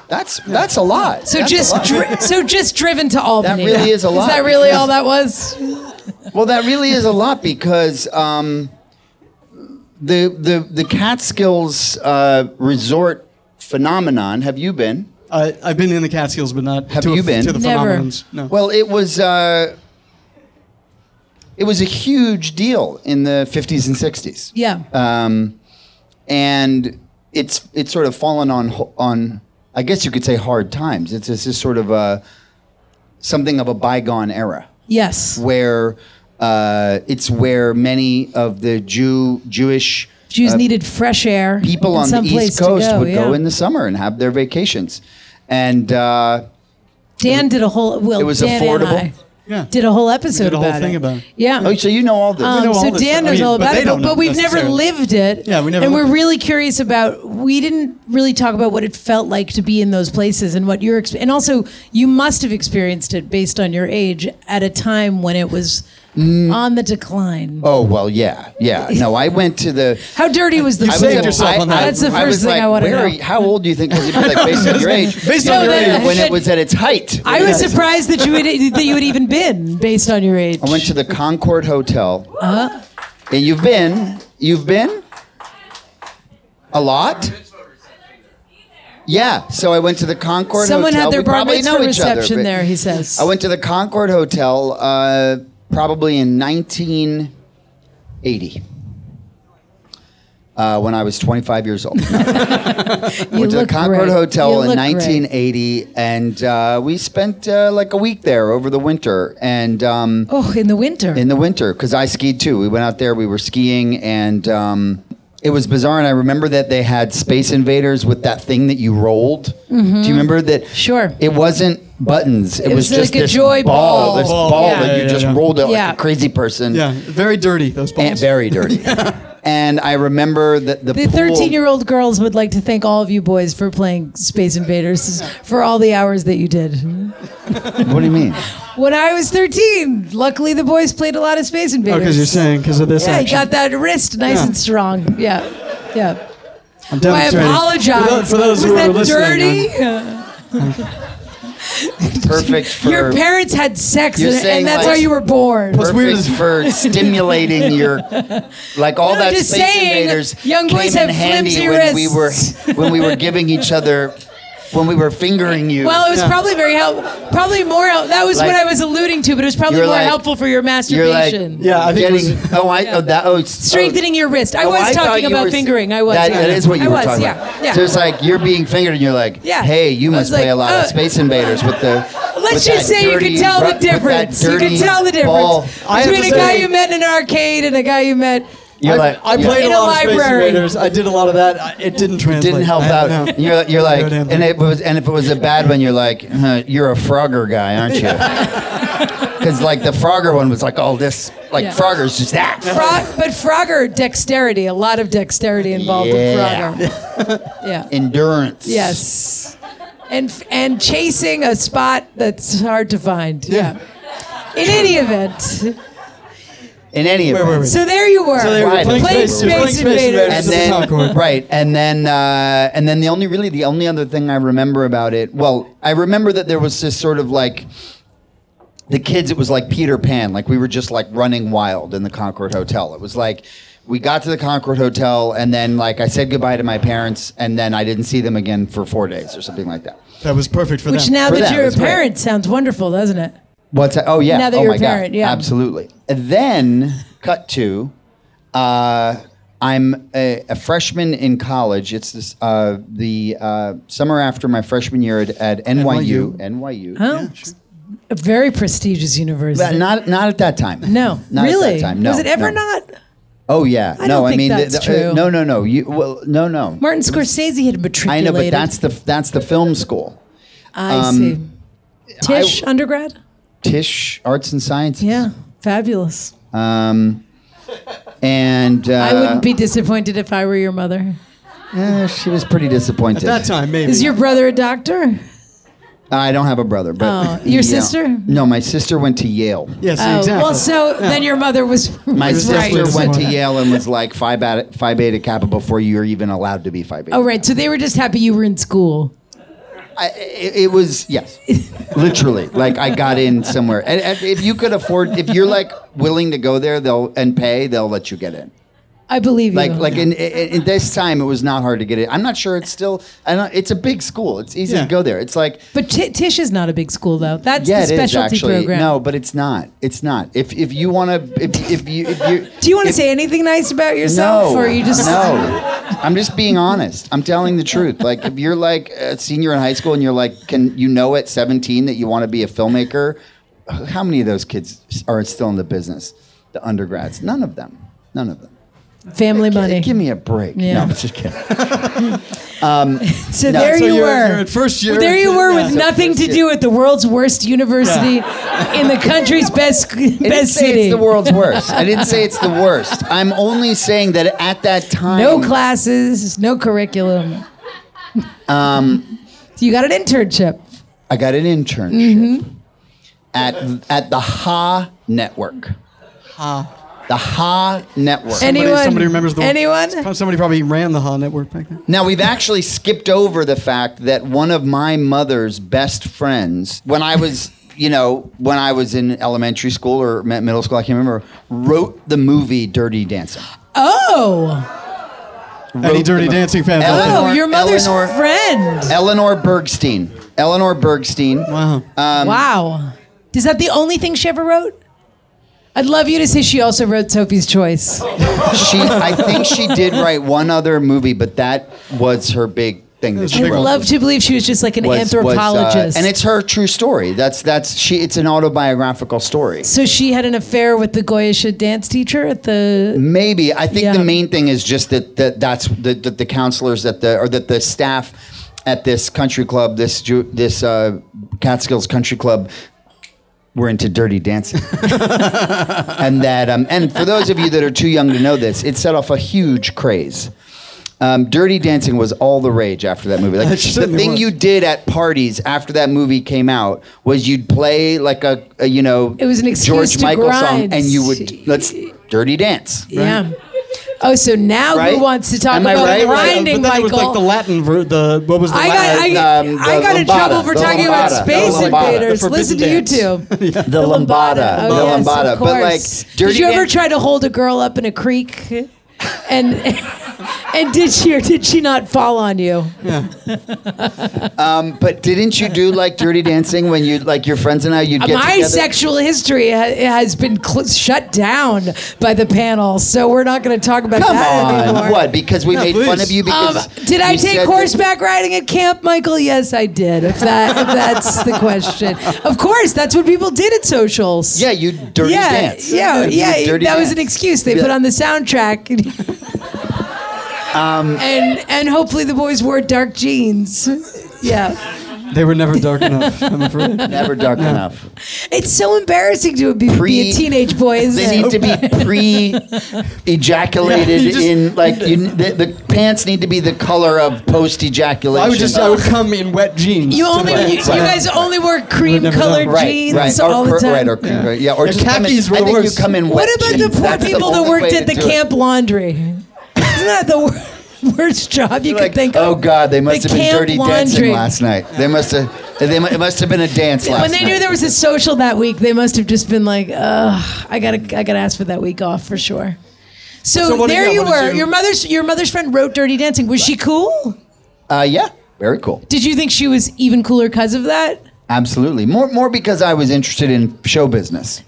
Speaker 5: That's that's a lot.
Speaker 1: So
Speaker 5: That's a
Speaker 1: just
Speaker 5: lot.
Speaker 1: dri- so just driven to Albany.
Speaker 5: That really is a lot,
Speaker 1: Is that really
Speaker 5: because-
Speaker 1: all that was?
Speaker 5: Well, that really is a lot because um, the the the Catskills uh, resort phenomenon. Have you been?
Speaker 3: I, I've been in the Catskills, but not
Speaker 5: Have
Speaker 3: to, a-
Speaker 5: you been?
Speaker 3: to the
Speaker 1: Never.
Speaker 3: phenomenons. No.
Speaker 5: Well, it was uh, it was a huge deal in the 50s and 60s.
Speaker 1: Yeah.
Speaker 5: Um, and it's it's sort of fallen on on I guess you could say hard times. It's it's just sort of a something of a bygone era
Speaker 1: yes.
Speaker 5: where uh, it's where many of the Jew Jewish
Speaker 1: Jews
Speaker 5: uh,
Speaker 1: needed fresh air.
Speaker 5: people on the East Coast
Speaker 1: go,
Speaker 5: would go in the summer and have their vacations, and uh,
Speaker 1: Dan did a whole. Well,
Speaker 5: It was
Speaker 1: Dan
Speaker 5: affordable?
Speaker 1: And I
Speaker 3: Yeah.
Speaker 1: did a whole episode
Speaker 3: did a whole
Speaker 1: about
Speaker 3: thing
Speaker 1: it.
Speaker 3: about it.
Speaker 1: Yeah.
Speaker 5: oh, so you know all this.
Speaker 1: Um,
Speaker 3: know all
Speaker 1: so
Speaker 3: this
Speaker 1: Dan
Speaker 3: stuff. I
Speaker 1: knows
Speaker 3: mean,
Speaker 1: all
Speaker 3: but
Speaker 1: about
Speaker 3: they
Speaker 1: it, but, but we've never lived it.
Speaker 3: Yeah, we never
Speaker 1: And we're
Speaker 3: it.
Speaker 1: really curious about. We didn't really talk about what it felt like to be in those places and what your and also you must have experienced it based on your age at a time when it was
Speaker 3: Mm.
Speaker 1: on the decline.
Speaker 5: oh well, yeah, yeah. No, I went to the.
Speaker 1: How dirty was the
Speaker 5: was
Speaker 3: saved
Speaker 5: at-
Speaker 3: yourself
Speaker 5: I-
Speaker 3: on that.
Speaker 5: I-
Speaker 1: That's the first
Speaker 5: was
Speaker 1: thing
Speaker 5: like,
Speaker 1: I wanna know.
Speaker 5: you- How old do you think? Because like based on your age.
Speaker 3: Based
Speaker 1: No,
Speaker 3: on your age.
Speaker 5: when it was at its height.
Speaker 1: I was surprised that you had that you had even been based on your age.
Speaker 5: I went to the Concord Hotel.
Speaker 1: Uh-huh.
Speaker 5: And you've been? You've been? A lot? Yeah. So I went to the Concord
Speaker 1: Someone
Speaker 5: Hotel.
Speaker 1: had their
Speaker 5: We
Speaker 1: bar mitzvah
Speaker 5: each other,
Speaker 1: reception there. He says.
Speaker 5: I went to the Concord Hotel uh, probably in 1980. Uh, when I was 25 years old.
Speaker 1: You
Speaker 5: went to the Concord
Speaker 1: great.
Speaker 5: Hotel
Speaker 1: You
Speaker 5: in
Speaker 1: look great.
Speaker 5: 1980, and uh, we spent uh, like a week there over the winter. And um,
Speaker 1: Oh, in the winter.
Speaker 5: in the winter, because I skied too. We went out there, we were skiing, and um, it was bizarre. And I remember that they had Space Invaders with that thing that you rolled. Do you remember that?
Speaker 1: Mm-hmm. Sure.
Speaker 5: It wasn't buttons. It,
Speaker 1: It
Speaker 5: was,
Speaker 1: was
Speaker 5: just
Speaker 1: like a
Speaker 5: this
Speaker 1: joy ball.
Speaker 5: this
Speaker 3: Ball.
Speaker 5: ball
Speaker 1: Yeah.
Speaker 5: that
Speaker 3: Yeah,
Speaker 5: you
Speaker 3: yeah,
Speaker 5: just
Speaker 3: yeah.
Speaker 5: rolled it
Speaker 1: Yeah.
Speaker 5: like a crazy person.
Speaker 3: Yeah, very dirty those balls.
Speaker 5: And very dirty. and I remember that the
Speaker 1: The
Speaker 5: pool-
Speaker 1: 13 year old girls would like to thank all of you boys for playing Space Invaders for all the hours that you did.
Speaker 5: What do you mean?
Speaker 1: When I was 13, luckily the boys played a lot of Space
Speaker 3: Oh,
Speaker 1: Invaders.
Speaker 3: because you're saying because of this
Speaker 1: Yeah, you
Speaker 3: action.
Speaker 1: got that wrist nice
Speaker 3: Yeah.
Speaker 1: and strong. Yeah, yeah.
Speaker 3: I'm
Speaker 1: I apologize.
Speaker 3: For those, for those
Speaker 1: was
Speaker 3: who
Speaker 1: that
Speaker 3: are listening,
Speaker 1: dirty?
Speaker 3: I'm-
Speaker 5: Perfect for
Speaker 1: Your parents had sex,
Speaker 5: You're
Speaker 1: and,
Speaker 5: saying,
Speaker 1: and that's
Speaker 5: like-
Speaker 1: how you were born.
Speaker 3: What's weird
Speaker 5: perfect
Speaker 3: is-
Speaker 5: for stimulating your like all
Speaker 1: No,
Speaker 5: that
Speaker 1: just
Speaker 5: space
Speaker 1: saying,
Speaker 5: invaders
Speaker 1: young boys
Speaker 5: came in
Speaker 1: have
Speaker 5: handy
Speaker 1: flimsy
Speaker 5: when we were
Speaker 1: wrists.
Speaker 5: when we were giving each other when we were fingering you.
Speaker 1: Well, it was
Speaker 3: Yeah.
Speaker 1: probably very helpful. Probably more. Hel- that was
Speaker 5: Like-
Speaker 1: what I was alluding to, but it was probably
Speaker 5: You're
Speaker 1: more
Speaker 5: like-
Speaker 1: helpful for your
Speaker 5: you're like
Speaker 1: masturbation.
Speaker 3: Yeah, I think it
Speaker 5: getting
Speaker 3: was-
Speaker 5: oh I oh that oh it's-
Speaker 1: Strengthening your wrist. I
Speaker 5: oh,
Speaker 1: was
Speaker 5: thought
Speaker 1: talking
Speaker 5: you
Speaker 1: about
Speaker 5: were-
Speaker 1: fingering. I was.
Speaker 5: That,
Speaker 1: yeah.
Speaker 5: that is what you
Speaker 1: I
Speaker 5: were
Speaker 1: was,
Speaker 5: talking
Speaker 1: yeah,
Speaker 5: about.
Speaker 1: Yeah.
Speaker 5: So it's like you're being fingered and you're like,
Speaker 1: Yeah.
Speaker 5: hey, you
Speaker 1: I
Speaker 5: must
Speaker 1: was
Speaker 5: play a
Speaker 1: like,
Speaker 5: lot
Speaker 1: uh,
Speaker 5: of Space Invaders with the.
Speaker 1: Let's
Speaker 5: with
Speaker 1: just
Speaker 5: that
Speaker 1: say you
Speaker 5: dirty
Speaker 1: can tell
Speaker 5: ru-
Speaker 1: the
Speaker 5: with that
Speaker 1: difference. You can
Speaker 5: dirty
Speaker 1: tell the
Speaker 5: ball.
Speaker 1: difference
Speaker 3: I have
Speaker 1: between
Speaker 3: to
Speaker 1: a guy
Speaker 3: say-
Speaker 1: you met in an arcade and a guy you met.
Speaker 5: You're
Speaker 3: I,
Speaker 5: like
Speaker 3: I played
Speaker 1: In
Speaker 3: a
Speaker 1: a
Speaker 3: lot of Space. Invaders. I did a lot of that. I- It didn't translate.
Speaker 5: It didn't help out. You're, you're like, and it was, and if it was a bad one, you're like, huh, you're a Frogger guy, aren't you? Because like the Frogger one was like all this, like
Speaker 1: Yeah.
Speaker 5: Frogger's just that.
Speaker 1: Frog, but Frogger dexterity, a lot of dexterity involved
Speaker 5: Yeah.
Speaker 1: with Frogger. Yeah.
Speaker 5: Endurance.
Speaker 1: Yes. And and chasing a spot that's hard to find. Yeah. In any event,
Speaker 5: In any
Speaker 3: Wait,
Speaker 5: event.
Speaker 3: wait, wait.
Speaker 1: so there you were.
Speaker 3: So they were
Speaker 5: Right.
Speaker 3: playing
Speaker 1: Playing
Speaker 3: Space,
Speaker 1: Space
Speaker 3: playing Space
Speaker 1: Invaders.
Speaker 3: Invaders
Speaker 5: and
Speaker 3: at the
Speaker 5: then
Speaker 3: Concord.
Speaker 5: right and then uh, and then the only really the only other thing i remember about it well i remember that there was this sort of like the kids it was like peter pan like we were just like running wild in the concord hotel it was like we got to the concord hotel and then like i said goodbye to my parents and then i didn't see them again for four days or something like that
Speaker 3: That was perfect for them.
Speaker 1: Which
Speaker 3: them.
Speaker 1: now
Speaker 5: For
Speaker 1: that
Speaker 5: them,
Speaker 1: you're a
Speaker 5: it's great.
Speaker 1: parent sounds wonderful, doesn't it?
Speaker 5: What's that? Oh yeah.
Speaker 1: Now that
Speaker 5: oh
Speaker 1: you're
Speaker 5: my
Speaker 1: a parent,
Speaker 5: God.
Speaker 1: yeah.
Speaker 5: Absolutely. And then cut to, uh, I'm a, a freshman in college. It's this uh, the uh, summer after my freshman year at, at NYU. NYU.
Speaker 1: Oh, a very prestigious university.
Speaker 5: But not not at that time.
Speaker 1: no,
Speaker 5: Not
Speaker 1: really.
Speaker 5: At that time. No,
Speaker 1: Was it ever
Speaker 5: no.
Speaker 1: not?
Speaker 5: Oh yeah.
Speaker 1: I
Speaker 5: no,
Speaker 1: don't
Speaker 5: I
Speaker 1: think
Speaker 5: mean,
Speaker 1: that's
Speaker 5: uh,
Speaker 1: true.
Speaker 5: no, no, no. You well, no, no.
Speaker 1: Martin Scorsese had
Speaker 5: a
Speaker 1: betrist.
Speaker 5: I know, but that's the that's the film school.
Speaker 1: I
Speaker 5: um,
Speaker 1: see. Tisch undergrad.
Speaker 5: Tisch Arts and Sciences.
Speaker 1: Yeah, fabulous.
Speaker 5: Um, and uh,
Speaker 1: I wouldn't be disappointed if I were your mother.
Speaker 5: eh, she was pretty disappointed.
Speaker 3: At that time, maybe.
Speaker 1: Is your brother a doctor?
Speaker 5: I don't have a brother, but
Speaker 1: Oh, your
Speaker 5: Yeah.
Speaker 1: sister?
Speaker 5: No, my sister went to Yale.
Speaker 3: yes,
Speaker 1: Oh,
Speaker 3: exactly.
Speaker 1: well, so then your mother was,
Speaker 5: My
Speaker 1: was
Speaker 5: sister
Speaker 1: right.
Speaker 5: went to Yale and was like Phi Beta, Phi Beta Kappa before you were even allowed to be Phi Beta.
Speaker 1: Oh, right. So they were just happy you were in school.
Speaker 5: I, it, it was yes, literally. Like I got in somewhere, and, and if you could afford, if you're like willing to go there, they'll and pay, they'll let you get in.
Speaker 1: I believe you.
Speaker 5: Like like in, in, in this time, it was not hard to get it. I'm not sure it's still. I don't, it's a big school. It's easy
Speaker 3: Yeah.
Speaker 5: to go there. It's like
Speaker 1: but T- Tisch is not a big school though. That's
Speaker 5: yeah,
Speaker 1: the
Speaker 5: it is
Speaker 1: specialty
Speaker 5: actually.
Speaker 1: program.
Speaker 5: No, but it's not. It's not. If if you want to, if if you if you
Speaker 1: Do you want to say anything nice about yourself,
Speaker 5: no,
Speaker 1: or are you just
Speaker 5: no? I'm just being honest. I'm telling the truth. Like if you're like a senior in high school and you're like, can you know at 17 that you want to be a filmmaker? How many of those kids are still in the business? The undergrads? None of them. None of them.
Speaker 1: Family
Speaker 5: Gi-
Speaker 1: money?
Speaker 5: Give me a break.
Speaker 1: Yeah.
Speaker 5: No, I'm just kidding.
Speaker 1: so
Speaker 5: No,
Speaker 1: there
Speaker 5: so
Speaker 1: you
Speaker 3: you're-
Speaker 1: were.
Speaker 3: you're at first year.
Speaker 1: Well, there you were
Speaker 3: Yeah.
Speaker 1: with nothing to do with the world's worst university in the country's best
Speaker 5: I didn't
Speaker 1: best
Speaker 5: say
Speaker 1: city.
Speaker 5: it's the world's worst. I didn't say it's the worst. I'm only saying that at that time.
Speaker 1: No classes, no curriculum. Um, you got an internship.
Speaker 5: I got an internship
Speaker 1: Mm-hmm.
Speaker 5: at at the Ha Network. Ha. The Ha Network.
Speaker 1: Anyone?
Speaker 3: somebody remembers the
Speaker 1: Anyone?
Speaker 3: Somebody probably ran the Ha network back then.
Speaker 5: Now we've actually skipped over the fact that one of my mother's best friends, when I was, you know, when I was in elementary school or middle school, I can't remember, wrote the movie Dirty Dancing.
Speaker 1: Oh,
Speaker 3: Any Dirty Dancing fans? out there?
Speaker 1: oh,
Speaker 5: Eleanor-
Speaker 1: your mother's
Speaker 5: Eleanor-
Speaker 1: friend.
Speaker 5: Eleanor Bergstein. Eleanor Bergstein.
Speaker 3: Wow.
Speaker 1: Um, wow. Is that the only thing she ever wrote? I'd love you to say she also wrote Sophie's Choice.
Speaker 5: She, I think she did write one other movie, but that was her big thing that she wrote.
Speaker 1: I'd
Speaker 5: wrote.
Speaker 1: love to believe she was just like an
Speaker 5: was- was, uh,
Speaker 1: anthropologist.
Speaker 5: and it's her true story. That's that's she. It's an autobiographical story.
Speaker 1: so she had an affair with the Goyish dance teacher at the.
Speaker 5: Maybe I think
Speaker 1: Yeah.
Speaker 5: the main thing is just that, that that's the, that the counselors that the or that the staff at this country club, this Ju- this uh, Catskills Country Club, were into dirty dancing, and that um, and for those of you that are too young to know this, it set off a huge craze. Um, dirty dancing was all the rage after that movie. Like the thing
Speaker 3: was.
Speaker 5: you did at parties after that movie came out was you'd play like a, a you know
Speaker 1: It was an excuse
Speaker 5: George
Speaker 1: to
Speaker 5: Michael song, and you would let's dirty dance.
Speaker 1: Yeah. Oh, so now
Speaker 5: Right?
Speaker 1: who wants to talk
Speaker 5: Am I
Speaker 1: about
Speaker 5: right? Right.
Speaker 1: grinding,
Speaker 3: but then it was like the Latin, ver- the what was the
Speaker 1: I
Speaker 3: Latin?
Speaker 1: got, I,
Speaker 5: um,
Speaker 1: I
Speaker 5: the
Speaker 1: got in
Speaker 5: lambada,
Speaker 1: trouble for
Speaker 5: the
Speaker 1: talking about
Speaker 5: lambada,
Speaker 1: space
Speaker 5: the lambada.
Speaker 1: invaders.
Speaker 3: The
Speaker 1: Listen to
Speaker 3: forbidden
Speaker 1: you two.
Speaker 5: The lambada,
Speaker 1: Oh,
Speaker 5: the
Speaker 1: yes,
Speaker 5: lambada.
Speaker 1: of
Speaker 5: But like,
Speaker 1: course.
Speaker 5: dirty
Speaker 1: did you ever
Speaker 5: dan-
Speaker 1: try to hold a girl up in a creek? And and did she or did she not fall on you? Yeah.
Speaker 5: But didn't you do like dirty dancing when you like your friends and I? You'd get
Speaker 1: My
Speaker 5: together.
Speaker 1: sexual history ha- has been cl- shut down by the panel, so we're not going to talk about
Speaker 5: Come
Speaker 1: that
Speaker 5: on,
Speaker 1: anymore.
Speaker 5: what? Because we
Speaker 3: Yeah,
Speaker 5: made fun of you
Speaker 1: Um,
Speaker 5: because
Speaker 1: did I take
Speaker 5: said that-
Speaker 1: horseback riding at camp, Michael? Yes, I did. If that if that's the question, of course, that's what people did at socials.
Speaker 5: Yeah, you dirty
Speaker 1: yeah,
Speaker 5: dance.
Speaker 1: yeah,
Speaker 5: You
Speaker 1: yeah.
Speaker 5: dirty
Speaker 1: that was an excuse they
Speaker 5: Yeah.
Speaker 1: put on the soundtrack.
Speaker 5: Um,
Speaker 1: and and hopefully the boys wore dark jeans. Yeah,
Speaker 3: They were never dark enough. I'm afraid.
Speaker 5: Never dark enough.
Speaker 1: it's so embarrassing to be,
Speaker 5: Pre-
Speaker 1: be a teenage boy. Isn't
Speaker 5: They
Speaker 1: it?
Speaker 5: need to be pre-ejaculated
Speaker 3: Yeah, you just-
Speaker 5: in like you, the, the pants need to be the color of post-ejaculation.
Speaker 3: I would just I would come in wet jeans.
Speaker 1: You
Speaker 3: to
Speaker 1: only
Speaker 3: the-
Speaker 1: you, you guys only wore cream
Speaker 3: never
Speaker 1: colored
Speaker 3: know.
Speaker 5: right,
Speaker 1: jeans
Speaker 5: right,
Speaker 1: all
Speaker 5: or,
Speaker 1: the time.
Speaker 5: Right, or,
Speaker 3: Yeah.
Speaker 5: yeah, or
Speaker 3: And
Speaker 5: just come in,
Speaker 3: khakis were
Speaker 5: I think
Speaker 3: worst.
Speaker 5: you come in
Speaker 1: What
Speaker 5: wet
Speaker 1: about the
Speaker 5: jeans.
Speaker 1: poor
Speaker 5: That's the
Speaker 1: people that
Speaker 5: only
Speaker 1: worked
Speaker 5: way
Speaker 1: at the
Speaker 5: to do it.
Speaker 1: camp laundry? Isn't that the wor- worst job you
Speaker 5: You're
Speaker 1: could
Speaker 5: like,
Speaker 1: think
Speaker 5: oh
Speaker 1: of?
Speaker 5: Oh God, they must
Speaker 1: The
Speaker 5: have been dirty
Speaker 1: laundry.
Speaker 5: dancing last night. They must have. They, mu- it must have been a dance last night.
Speaker 1: when they
Speaker 5: night.
Speaker 1: knew there was a social that week, they must have just been like, "Ugh, I gotta, I gotta ask for that week off for sure." So,
Speaker 3: So
Speaker 1: there
Speaker 3: you-
Speaker 1: you were.
Speaker 3: you-
Speaker 1: Your mother's, your mother's friend wrote "Dirty Dancing." Was she cool?
Speaker 5: Uh, yeah, very cool.
Speaker 1: Did you think she was even cooler because of that?
Speaker 5: Absolutely. More, more because I was interested in show business.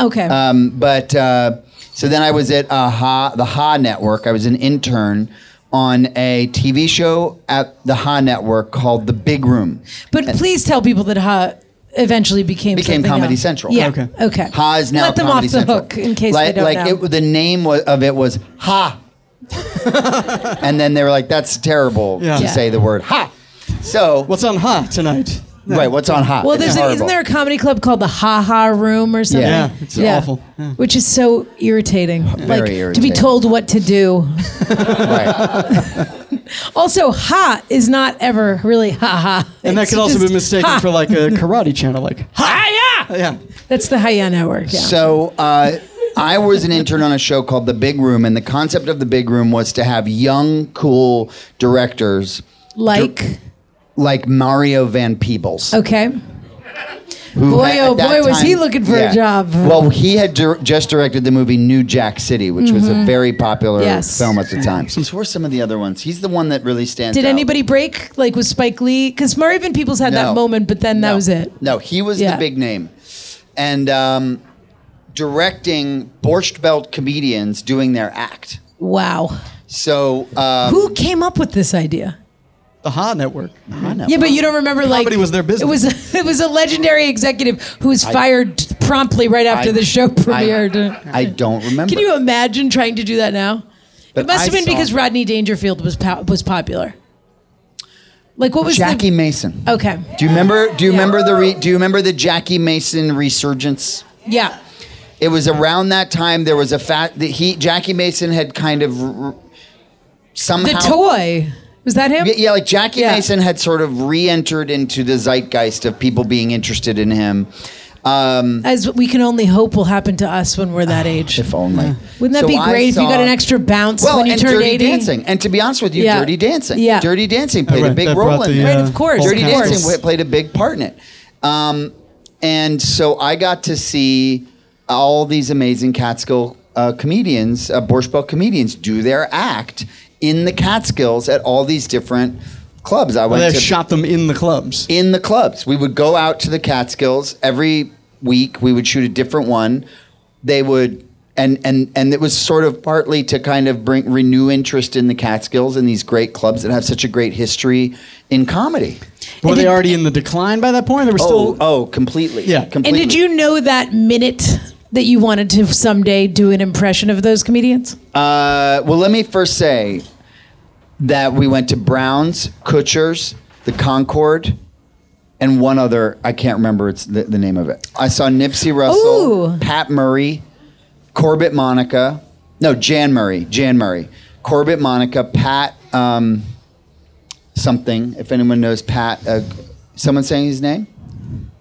Speaker 1: Okay.
Speaker 5: Um, but uh, so then I was at uh, ha, the Ha Network. I was an intern on a TV show at the Ha Network called The Big Room.
Speaker 1: but please tell people that Ha eventually became
Speaker 5: Became Comedy
Speaker 1: else.
Speaker 5: Central.
Speaker 1: Yeah.
Speaker 3: Okay.
Speaker 1: Okay.
Speaker 5: Ha is now
Speaker 1: Let them
Speaker 5: Comedy
Speaker 1: off the
Speaker 5: Central.
Speaker 1: hook in case
Speaker 5: like,
Speaker 1: they don't
Speaker 5: like
Speaker 1: know.
Speaker 5: It, the name of it was Ha. and then they were like, "That's terrible
Speaker 3: Yeah.
Speaker 5: to
Speaker 1: Yeah.
Speaker 5: say the word Ha." So
Speaker 3: What's on Ha tonight?
Speaker 5: Right, what's on hot?
Speaker 1: well, there's a, isn't there a comedy club called the Ha Ha Room or something?
Speaker 3: Yeah, it's awful. Yeah.
Speaker 1: Which is so irritating. Very like to be told what to do. Also, ha is not ever really ha ha.
Speaker 3: And that could also be mistaken
Speaker 1: ha.
Speaker 3: for like a karate channel, like
Speaker 1: ha yeah.
Speaker 3: yeah.
Speaker 1: That's the Hiya Network. Yeah.
Speaker 5: So uh, I was an intern on a show called The Big Room, and the concept of The Big Room was to have young, cool directors
Speaker 1: like
Speaker 5: like Mario Van Peebles.
Speaker 1: okay. Boy,
Speaker 5: had-
Speaker 1: oh
Speaker 5: at that
Speaker 1: boy, was he looking for a job.
Speaker 5: Well, he had dir- just directed the movie New Jack City, which was a very popular
Speaker 1: Mm-hmm. Yes.
Speaker 5: film at the time. So, who are some of the other ones? He's the one that really stands out.
Speaker 1: Did
Speaker 5: out.
Speaker 1: anybody break? Like was Spike Lee? Because Mario Van Peebles had that moment, but then that
Speaker 5: No.
Speaker 1: was it.
Speaker 5: No, he was
Speaker 1: Yeah.
Speaker 5: the big name. And um, directing Borscht Belt comedians doing their act.
Speaker 1: Wow.
Speaker 5: So, um,
Speaker 1: Who came up with this idea?
Speaker 2: The Ha Network.
Speaker 1: Yeah, but you don't remember like
Speaker 2: Comedy was their business.
Speaker 1: It was it was a legendary executive who was fired promptly right after
Speaker 5: I-
Speaker 1: the show premiered.
Speaker 5: I don't remember.
Speaker 1: Can you imagine trying to do that now?
Speaker 5: But
Speaker 1: it must have been
Speaker 5: saw-
Speaker 1: because Rodney Dangerfield was po- was popular. Like what was
Speaker 5: Jackie
Speaker 1: the
Speaker 5: Mason.
Speaker 1: Okay.
Speaker 5: Do you remember? Do you remember the? Re, do you remember the Jackie Mason resurgence?
Speaker 1: Yeah.
Speaker 5: It was around that time. There was a fact that he Jackie Mason had kind of r- r-
Speaker 1: The toy. Was that him?
Speaker 5: Yeah, yeah, like Jackie
Speaker 1: Yeah.
Speaker 5: Mason had sort of re-entered into the zeitgeist of people being interested in him. Um,
Speaker 1: As we can only hope will happen to us when we're that age.
Speaker 5: if only.
Speaker 1: Wouldn't that
Speaker 5: So
Speaker 1: be
Speaker 5: I
Speaker 1: great if you got an extra bounce
Speaker 5: Well,
Speaker 1: when you
Speaker 5: and
Speaker 1: turned
Speaker 5: Dirty
Speaker 1: 80?
Speaker 5: Dancing, and to be honest with you,
Speaker 1: Yeah.
Speaker 5: Dirty Dancing.
Speaker 1: Yeah.
Speaker 5: Dirty Dancing played a
Speaker 3: right,
Speaker 5: big
Speaker 3: that
Speaker 5: role
Speaker 3: brought
Speaker 5: in
Speaker 3: the,
Speaker 5: it.
Speaker 1: Right,
Speaker 3: uh,
Speaker 1: of course.
Speaker 5: Dirty
Speaker 1: of course.
Speaker 5: Dancing played a big part in it. Um, and so I got to see all these amazing Catskill uh, comedians, uh, Borscht Belt comedians, do their act in the Catskills at all these different clubs. I
Speaker 2: Well,
Speaker 5: went
Speaker 2: they
Speaker 5: to
Speaker 2: shot them in the clubs.
Speaker 5: in the clubs. We would go out to the Catskills every week. We would shoot a different one. They would. And, and, and it was sort of partly to kind of bring renew interest in the Catskills and these great clubs that have such a great history in comedy.
Speaker 2: Were
Speaker 1: And
Speaker 2: they
Speaker 1: did-
Speaker 2: already in the decline by that point? They were
Speaker 5: Oh,
Speaker 2: still.
Speaker 5: oh, completely.
Speaker 2: Yeah.
Speaker 1: And did you know that minute that you wanted to someday do an impression of those comedians?
Speaker 5: Uh, well, let me first say that we went to Brown's, Kutsher's, the Concord, and one other. I can't remember it's the, the name of it. I saw Nipsey Russell,
Speaker 1: Ooh.
Speaker 5: Pat Murray, Corbett Monica. No, Jan Murray. Jan Murray. Corbett Monica, Pat um, something. If anyone knows Pat, uh, someone saying his name.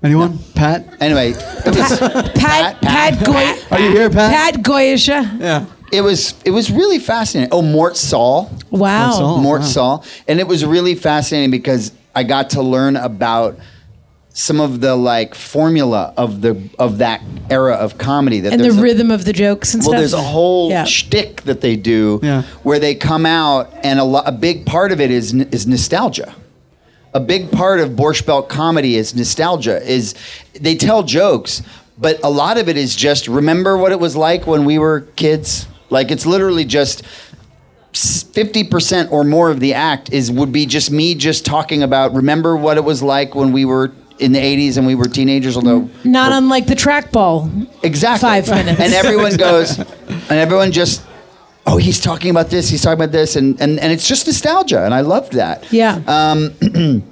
Speaker 2: Anyone? Pat?
Speaker 5: Anyway, it was
Speaker 1: Pat Pat Goy
Speaker 2: Are you here, Pat?
Speaker 1: Pat Goyisha.
Speaker 2: Yeah.
Speaker 5: it was it was really fascinating. Oh, Mort Sahl.
Speaker 1: Wow.
Speaker 2: Sahl.
Speaker 5: Mort
Speaker 2: wow.
Speaker 5: Sahl. And it was really fascinating because I got to learn about some of the like formula of the of that era of comedy. That
Speaker 1: And the
Speaker 5: there's a-
Speaker 1: rhythm of the jokes and stuff.
Speaker 5: well,
Speaker 1: stuff.
Speaker 5: there's a whole
Speaker 1: Yeah.
Speaker 5: shtick that they do
Speaker 2: Yeah.
Speaker 5: where they come out, and a, lo- a big part of it is n- is nostalgia. A big part of Borscht Belt comedy is nostalgia. Is they tell jokes, but a lot of it is just remember what it was like when we were kids. Like it's literally just fifty percent or more of the act is would be just me just talking about remember what it was like when we were in the 80s and we were teenagers although
Speaker 1: Not unlike the trackball.
Speaker 5: Exactly.
Speaker 1: Five minutes.
Speaker 5: And everyone goes, and everyone just, oh, he's talking about this, he's talking about this, and and, and it's just nostalgia, and I loved that.
Speaker 1: Yeah.
Speaker 5: Um,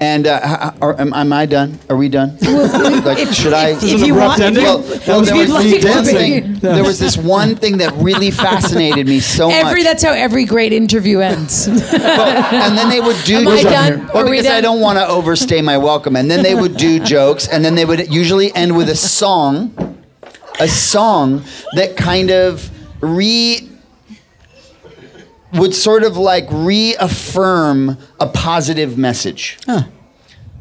Speaker 5: and uh, h- h- are, am, am I done? Are we done? like, should I?
Speaker 1: if, if you
Speaker 2: abrupt
Speaker 1: want,
Speaker 2: ending?
Speaker 5: well, well, there was
Speaker 1: like
Speaker 5: this
Speaker 1: to
Speaker 5: one thing. There was this one thing that really fascinated me so
Speaker 1: Every
Speaker 5: much.
Speaker 1: that's how every great interview ends.
Speaker 5: and then they would do
Speaker 1: Am I done?
Speaker 5: Well,
Speaker 1: Are we
Speaker 5: because I don't want to overstay my welcome. And then they would do jokes, and then they would usually end with a song, a song that kind of re would sort of like reaffirm a positive message.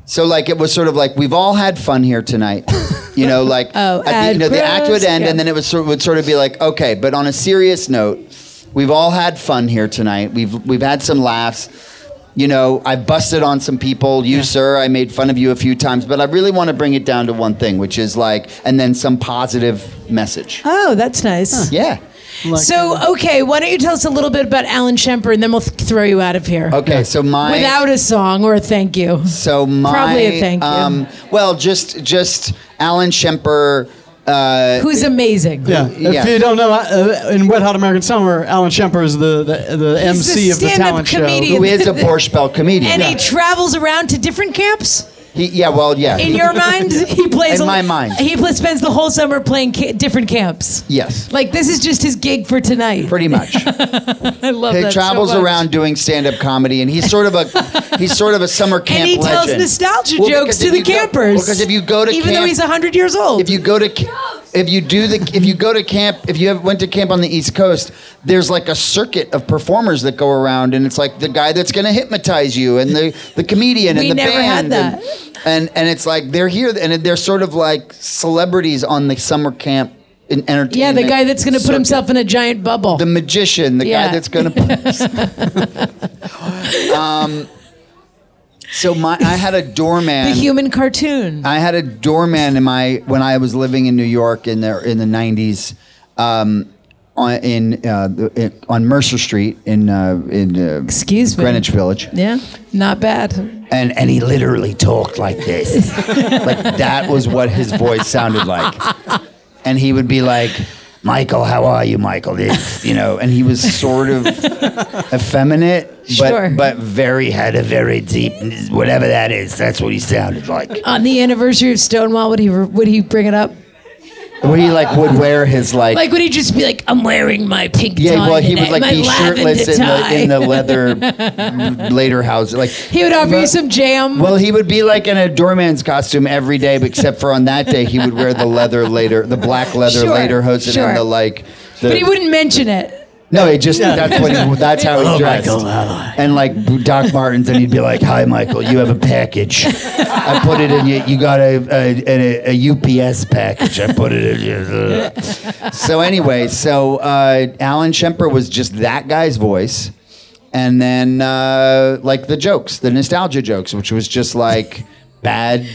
Speaker 5: So like it was sort of like we've all had fun here tonight, you know, like
Speaker 1: Oh,
Speaker 5: at the, you know the act would end
Speaker 1: yeah.
Speaker 5: and then it was sort would sort of be like okay, but on a serious note, we've all had fun here tonight. We've we've had some laughs. You know, I busted on some people. You, sir, I made fun of you a few times, but I really want to bring it down to one thing, which is like, and then some positive message.
Speaker 1: oh, that's nice.
Speaker 5: Yeah.
Speaker 1: So, okay, why don't you tell us a little bit about Alan Shemper, and then we'll th- throw you out of here.
Speaker 5: Okay, so my
Speaker 1: Without a song or a thank you.
Speaker 5: So my
Speaker 1: Probably a thank you.
Speaker 5: Um, well, just just Alan Shemper. Uh,
Speaker 1: Who's amazing.
Speaker 2: Yeah.
Speaker 5: Yeah.
Speaker 2: If you don't know, uh, in Wet Hot American Summer, Alan Shemper is the, the, the
Speaker 1: He's
Speaker 2: MC
Speaker 1: the
Speaker 2: of the talent
Speaker 1: comedian.
Speaker 5: who is a Borscht Belt comedian?
Speaker 1: And he travels around to different camps.
Speaker 5: He, yeah, well, yeah.
Speaker 1: In your mind, he plays.
Speaker 5: In
Speaker 1: a-
Speaker 5: my mind.
Speaker 1: he pl- spends the whole summer playing ca- different camps.
Speaker 5: yes,
Speaker 1: Like this is just his gig for tonight.
Speaker 5: pretty much.
Speaker 1: I love
Speaker 5: he
Speaker 1: that so
Speaker 5: travels
Speaker 1: much.
Speaker 5: around doing stand-up comedy, and he's sort of a he's sort of a summer camp
Speaker 1: and he tells
Speaker 5: legend.
Speaker 1: nostalgia
Speaker 5: Well,
Speaker 1: jokes to the
Speaker 5: you go-
Speaker 1: campers.
Speaker 5: well, because if you go to
Speaker 1: even
Speaker 5: camp,
Speaker 1: though he's hundred years old,
Speaker 5: if you go to ca- if you do the if you go to camp if you have, went to camp on the East Coast, there's like a circuit of performers that go around, and it's like the guy that's going to hypnotize you, and the the comedian, and the
Speaker 1: never had
Speaker 5: band,
Speaker 1: that.
Speaker 5: And, and and it's like they're here, and they're sort of like celebrities on the summer camp in entertainment.
Speaker 1: Yeah, the guy that's going to put
Speaker 5: circuit.
Speaker 1: himself in a giant bubble.
Speaker 5: the magician, the
Speaker 1: Yeah.
Speaker 5: guy that's going to. um, so my, I had a doorman.
Speaker 1: the human cartoon.
Speaker 5: I had a doorman in my when I was living in New York in the in the nineties, um, on in, uh, in on Mercer Street in uh, in uh,
Speaker 1: Excuse me.
Speaker 5: Greenwich Village,
Speaker 1: yeah, not bad.
Speaker 5: and and he literally talked like this, like that was what his voice sounded like, and he would be like. Michael, how are you, Michael? You know, and he was sort of effeminate, but
Speaker 1: Sure.
Speaker 5: but very had a very deep, whatever that is. That's what he sounded like.
Speaker 1: On the anniversary of Stonewall, would he would he bring it up?
Speaker 5: Where he like would wear his like,
Speaker 1: Like would he just be like, "I'm wearing my pink
Speaker 5: yeah,
Speaker 1: tie
Speaker 5: well he
Speaker 1: today,
Speaker 5: would like
Speaker 1: my
Speaker 5: be shirtless in the, in the leather later house. Like
Speaker 1: he would offer you some jam.
Speaker 5: well, he would be like in a doorman's costume every day, but except for on that day he would wear the leather later, the black leather
Speaker 1: Sure,
Speaker 5: later
Speaker 1: sure.
Speaker 5: and the like. The,
Speaker 1: but he wouldn't mention it.
Speaker 5: No, he just that's what he, that's how he dressed. And like Doc Martens, and he'd be like, "Hi, Michael, you have a package. I put it in you. You got a a, a, a UPS package. I put it in you." So anyway, so uh, Alan Shemper was just that guy's voice, and then uh, like the jokes, the nostalgia jokes, which was just like bad.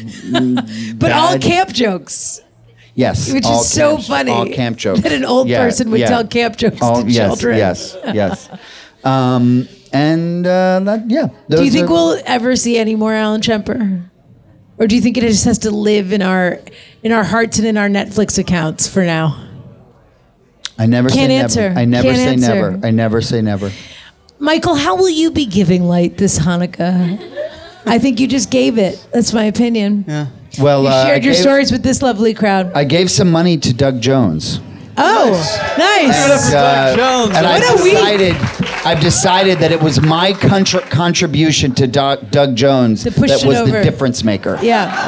Speaker 1: But all camp jokes,
Speaker 5: Yes,
Speaker 1: which
Speaker 5: all
Speaker 1: is so
Speaker 5: camp-
Speaker 1: funny.
Speaker 5: All camp jokes
Speaker 1: that an old
Speaker 5: Yeah,
Speaker 1: person would
Speaker 5: yeah.
Speaker 1: tell camp jokes
Speaker 5: Oh,
Speaker 1: to
Speaker 5: yes,
Speaker 1: children.
Speaker 5: Yes, yes. Um, and uh, that, yeah.
Speaker 1: Do you think
Speaker 5: are-
Speaker 1: we'll ever see any more Alan Shemper? Or do you think it just has to live in our in our hearts and in our Netflix accounts for now?
Speaker 5: I never
Speaker 1: Can't
Speaker 5: say
Speaker 1: answer.
Speaker 5: never. I never
Speaker 1: Can't
Speaker 5: say
Speaker 1: answer.
Speaker 5: never. I never say never.
Speaker 1: Michael, how will you be giving light this Hanukkah? I think you just gave it. That's my opinion.
Speaker 3: Yeah.
Speaker 5: Well,
Speaker 1: You
Speaker 5: uh, I
Speaker 1: shared your
Speaker 5: gave-
Speaker 1: stories with this lovely crowd.
Speaker 5: I gave some money to Doug Jones.
Speaker 1: Oh, nice.
Speaker 5: And, uh,
Speaker 3: Jones.
Speaker 5: and
Speaker 1: What
Speaker 5: I've
Speaker 1: a week.
Speaker 5: decided, I've decided that it was my contra- contribution to Doug, Doug Jones
Speaker 1: To push
Speaker 5: that
Speaker 1: it
Speaker 5: was the
Speaker 1: over.
Speaker 5: difference maker.
Speaker 1: Yeah.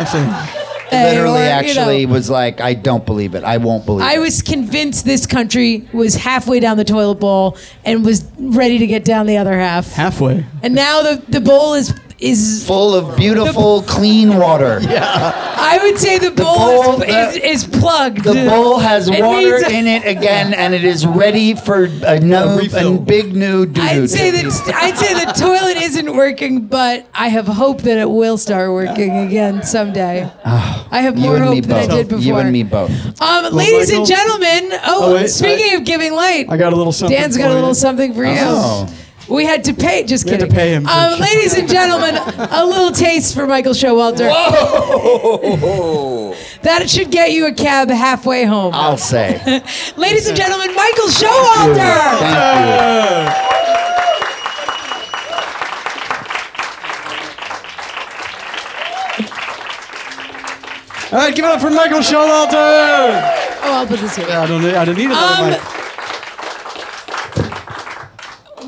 Speaker 5: Literally,
Speaker 1: Or, you know,
Speaker 5: actually, was like, I don't believe it. I won't believe it.
Speaker 1: I
Speaker 5: it.
Speaker 1: was convinced this country was halfway down the toilet bowl and was ready to get down the other half.
Speaker 3: Halfway.
Speaker 1: And now the, the bowl is is
Speaker 5: full of beautiful, clean water. Yeah.
Speaker 1: I would say the bowl,
Speaker 5: bowl,
Speaker 1: is,
Speaker 5: the-
Speaker 1: is, is plugged.
Speaker 5: The bowl has
Speaker 1: It
Speaker 5: water
Speaker 1: needs-
Speaker 5: in it again, and it is ready for a, no,
Speaker 3: refill.
Speaker 5: a big new dude.
Speaker 1: I'd say that I'd say the toilet isn't working, but I have hope that it will start working again someday. I have
Speaker 5: you
Speaker 1: more
Speaker 5: and me
Speaker 1: hope than I
Speaker 5: both.
Speaker 1: did before.
Speaker 5: You and me both.
Speaker 1: Um, ladies and gentlemen, oh,
Speaker 3: Oh, wait,
Speaker 1: speaking of giving light,
Speaker 3: I got a little something.
Speaker 1: Dan's got a little something for you.
Speaker 5: Oh.
Speaker 1: We had to pay. Just
Speaker 3: had
Speaker 1: kidding.
Speaker 3: to pay him
Speaker 1: Um, ladies and gentlemen, a little taste for Michael Showalter. Whoa! That should get you a cab halfway home.
Speaker 5: I'll say.
Speaker 1: Ladies and gentlemen, Michael Showalter.
Speaker 5: Thank you.
Speaker 3: All right, give it up for Michael Showalter.
Speaker 1: Oh, I'll put this here.
Speaker 3: I don't need. I didn't need another
Speaker 1: Um,
Speaker 3: mic.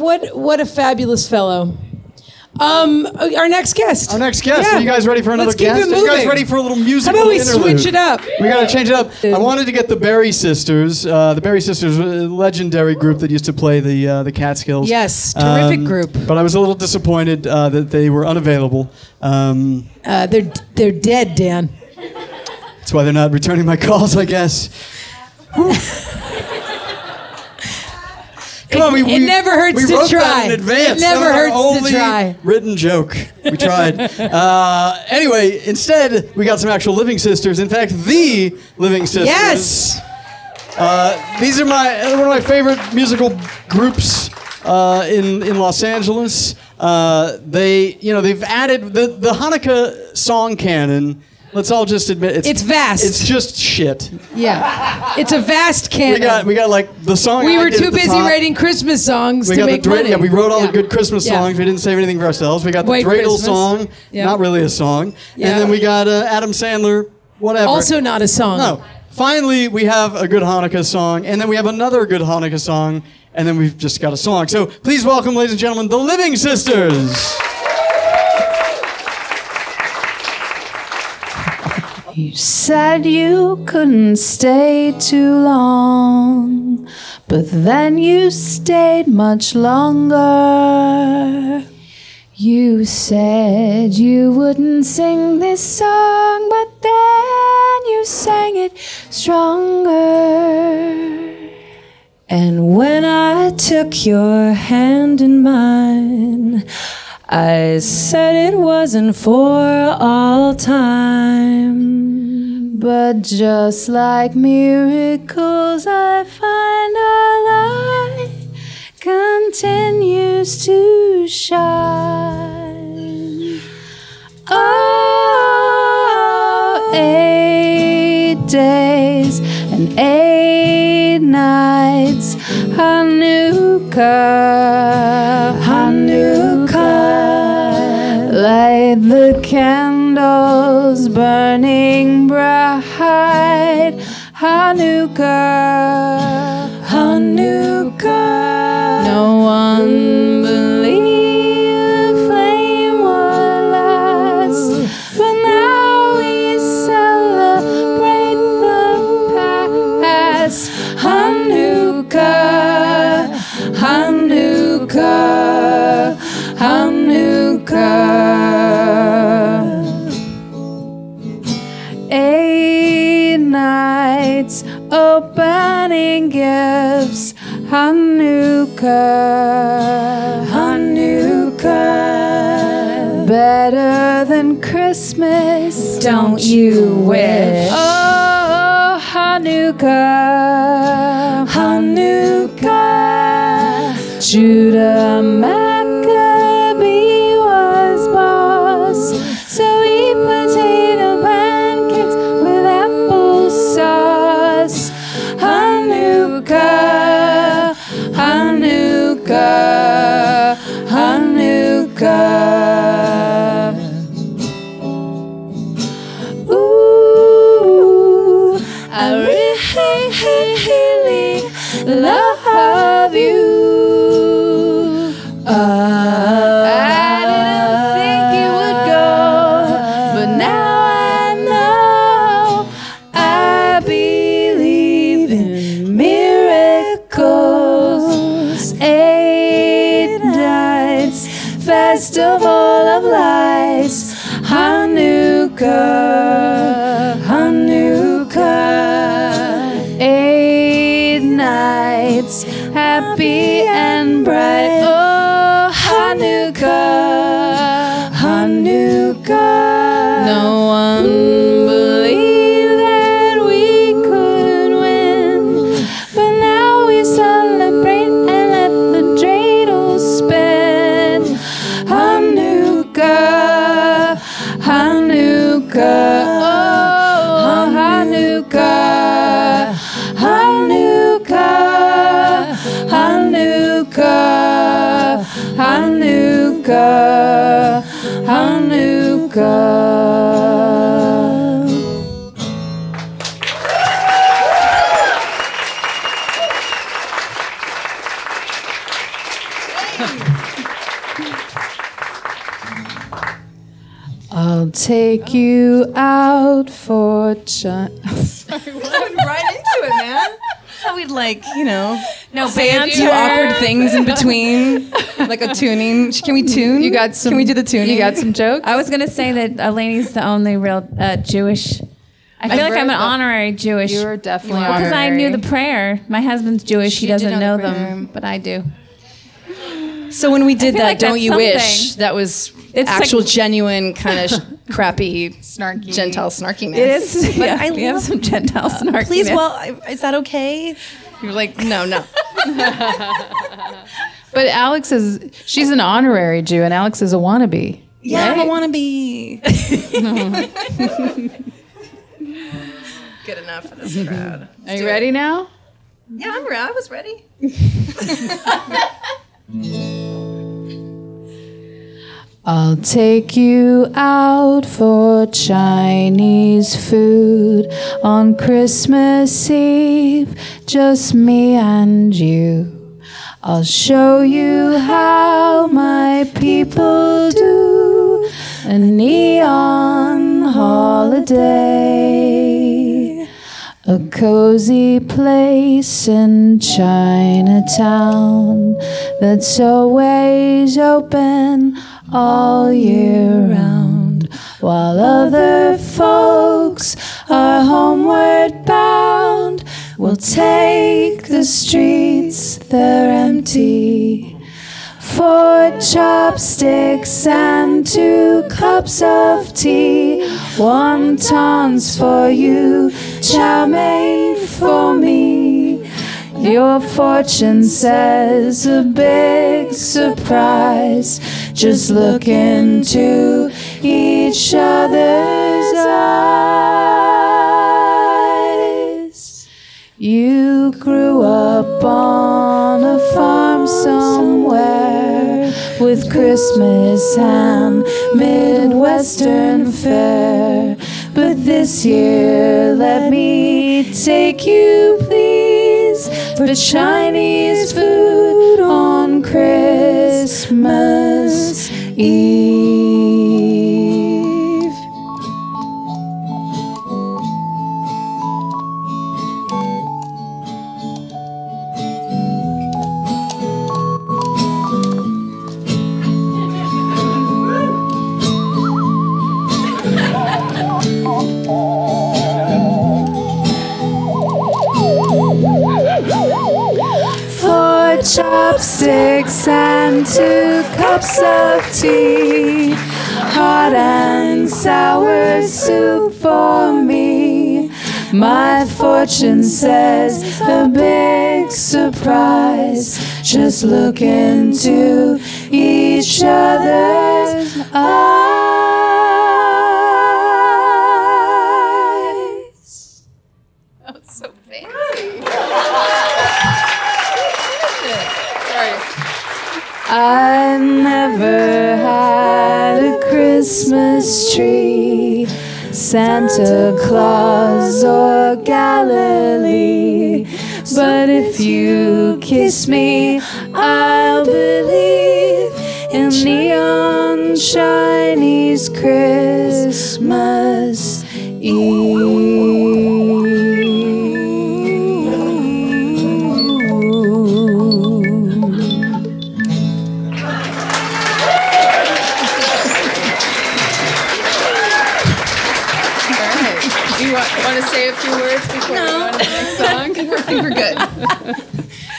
Speaker 1: What what a fabulous fellow. Um, our next guest.
Speaker 3: Our next guest.
Speaker 1: Yeah.
Speaker 3: Are you guys ready for another
Speaker 1: Let's keep
Speaker 3: guest?
Speaker 1: it
Speaker 3: Are you guys ready for a little
Speaker 1: How
Speaker 3: musical
Speaker 1: about we
Speaker 3: interlude?
Speaker 1: switch it up?
Speaker 3: We gotta change it up. I wanted to get the Berry Sisters. Uh, the Berry Sisters, a legendary group that used to play the uh, the Catskills.
Speaker 1: Yes, terrific
Speaker 3: Um,
Speaker 1: group.
Speaker 3: But I was a little disappointed uh, that they were unavailable. Um,
Speaker 1: Uh, they're they're dead, Dan.
Speaker 3: that's why they're not returning my calls, I guess. Come on, we,
Speaker 1: It
Speaker 3: we-
Speaker 1: never hurts to try.
Speaker 3: In advance.
Speaker 1: It never
Speaker 3: That
Speaker 1: hurts to try.
Speaker 3: Written joke. We tried. uh, anyway, instead we got some actual living sisters. In fact, the living sisters.
Speaker 1: Yes.
Speaker 3: Uh, these are my one of my favorite musical groups uh, in in Los Angeles. Uh, they, you know, they've added the the Hanukkah song canon. Let's all just admit it's
Speaker 1: It's vast.
Speaker 3: It's just shit.
Speaker 1: Yeah, it's a vast canon.
Speaker 3: We got we got like the song.
Speaker 1: We
Speaker 3: I
Speaker 1: were too
Speaker 3: the
Speaker 1: busy
Speaker 3: top.
Speaker 1: writing Christmas songs
Speaker 3: We
Speaker 1: to
Speaker 3: got the
Speaker 1: make
Speaker 3: Dra-
Speaker 1: money.
Speaker 3: yeah, we wrote all
Speaker 1: Yeah.
Speaker 3: the good Christmas
Speaker 1: Yeah.
Speaker 3: songs. We didn't save anything for ourselves. We got the
Speaker 1: White
Speaker 3: dreidel
Speaker 1: Christmas.
Speaker 3: song,
Speaker 1: Yeah.
Speaker 3: not really a song,
Speaker 1: Yeah.
Speaker 3: and then we got uh, Adam Sandler, whatever.
Speaker 1: Also not a song.
Speaker 3: no. Finally, we have a good Hanukkah song, and then we have another good Hanukkah song, and then we've just got a song. So please welcome, ladies and gentlemen, the Living Sisters.
Speaker 6: You said you couldn't stay too long, but then you stayed much longer. You said you wouldn't sing this song, but then you sang it stronger. And when I took your hand in mine, I said it wasn't for all time. But just like miracles, I find our light continues to shine. Oh, eight days and eight nights, Hanukkah. Light the candles burning bright, Hanukkah, Hanukkah. No one Hanukkah, Hanukkah. Better than Christmas, don't you wish? Oh, Hanukkah, Hanukkah. Judah
Speaker 7: How we'd like, you know,
Speaker 6: No
Speaker 7: say a few awkward things in between, like a tuning. Can we tune?
Speaker 6: You got some.
Speaker 7: Can we do the tuning?
Speaker 6: You got some jokes.
Speaker 8: I was gonna say that Elaine's the only real uh, Jewish. I feel like I'm an honorary Jewish.
Speaker 6: You were definitely
Speaker 8: because I knew the prayer. My husband's Jewish. he
Speaker 7: She did
Speaker 8: doesn't
Speaker 7: know
Speaker 8: know,
Speaker 7: the prayer.
Speaker 8: them, but I do.
Speaker 7: So when we did
Speaker 8: feel
Speaker 7: that,
Speaker 8: like
Speaker 7: don't
Speaker 8: that's
Speaker 7: you wish
Speaker 8: something.
Speaker 7: that was
Speaker 8: It's
Speaker 7: actual,
Speaker 8: like-
Speaker 7: genuine, kind of sh- crappy,
Speaker 6: Snarky.
Speaker 7: Gentile snarkiness?
Speaker 8: It is.
Speaker 7: But
Speaker 8: yeah,
Speaker 7: I
Speaker 8: we have some Gentile snarkiness.
Speaker 7: Please, well, is that okay? You're like, no, no.
Speaker 6: But Alex is she's an honorary Jew, and Alex is a wannabe.
Speaker 7: Yeah, I don't want to be good enough for this crowd.
Speaker 6: Are you ready now?
Speaker 7: Yeah, I'm ready. I was ready.
Speaker 6: I'll take you out for Chinese food on Christmas Eve, just me and you. I'll show you how my people do a neon holiday. A cozy place in Chinatown that's always open all year round. While other folks are homeward bound, we'll take the streets, they're empty. Four chopsticks and two cups of tea. Wontons for you, chow mein for me. Your fortune says a big surprise. Just look into each other's eyes. You grew up on farm somewhere with Christmas and Midwestern fare. But this year, let me take you, please, for Chinese food on Christmas Eve. My fortune says a big surprise. Just look into each other's Santa Claus or Galilee. But if you kiss me,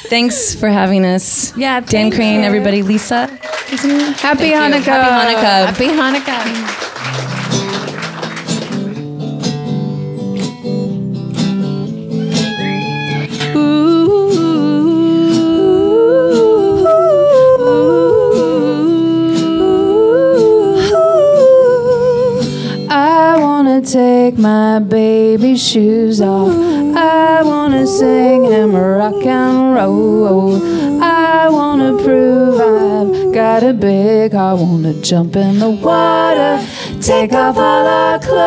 Speaker 7: Thanks for having us.
Speaker 6: Yeah,
Speaker 7: Dan Crane,
Speaker 6: you.
Speaker 7: everybody. Lisa.
Speaker 6: Happy. Hanukkah.
Speaker 7: Happy Hanukkah.
Speaker 6: Happy Hanukkah. I wanna take my baby shoes off. I wanna sing him rock and roll. I wanna prove I've got a big heart. Wanna jump in the water, take off all our clothes.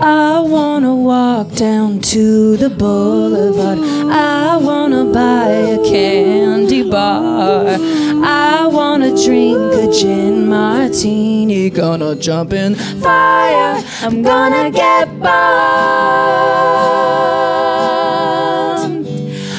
Speaker 6: I wanna walk down to the boulevard. I wanna buy a candy bar. I wanna drink a gin martini. Gonna jump in fire. I'm gonna get burned.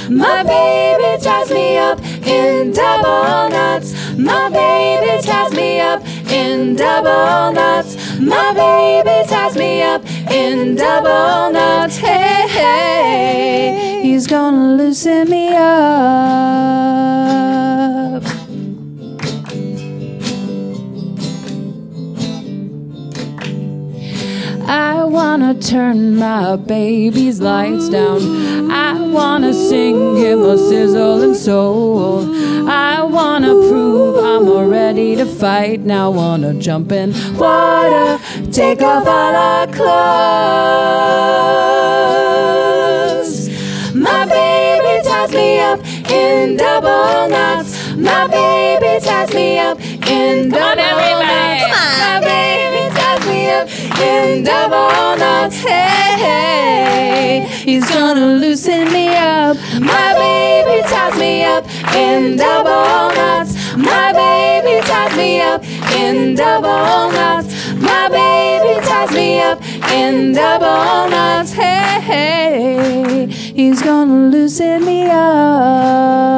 Speaker 6: My baby ties me up in double knots. My baby ties me up in double knots. My baby ties me up in double knots. Hey, hey, he's gonna loosen me up. Wanna turn my baby's lights down. I wanna sing him a sizzling soul. I wanna prove I'm ready to fight. Now I wanna jump in water, take off all our clothes. My baby ties me up in double knots. My baby ties me up in double knots. In double knots. Hey, hey, he's gonna loosen me up. My baby ties me up in double knots. My baby ties me up in double knots. My baby ties me up in double knots. Hey, hey, he's gonna loosen me up.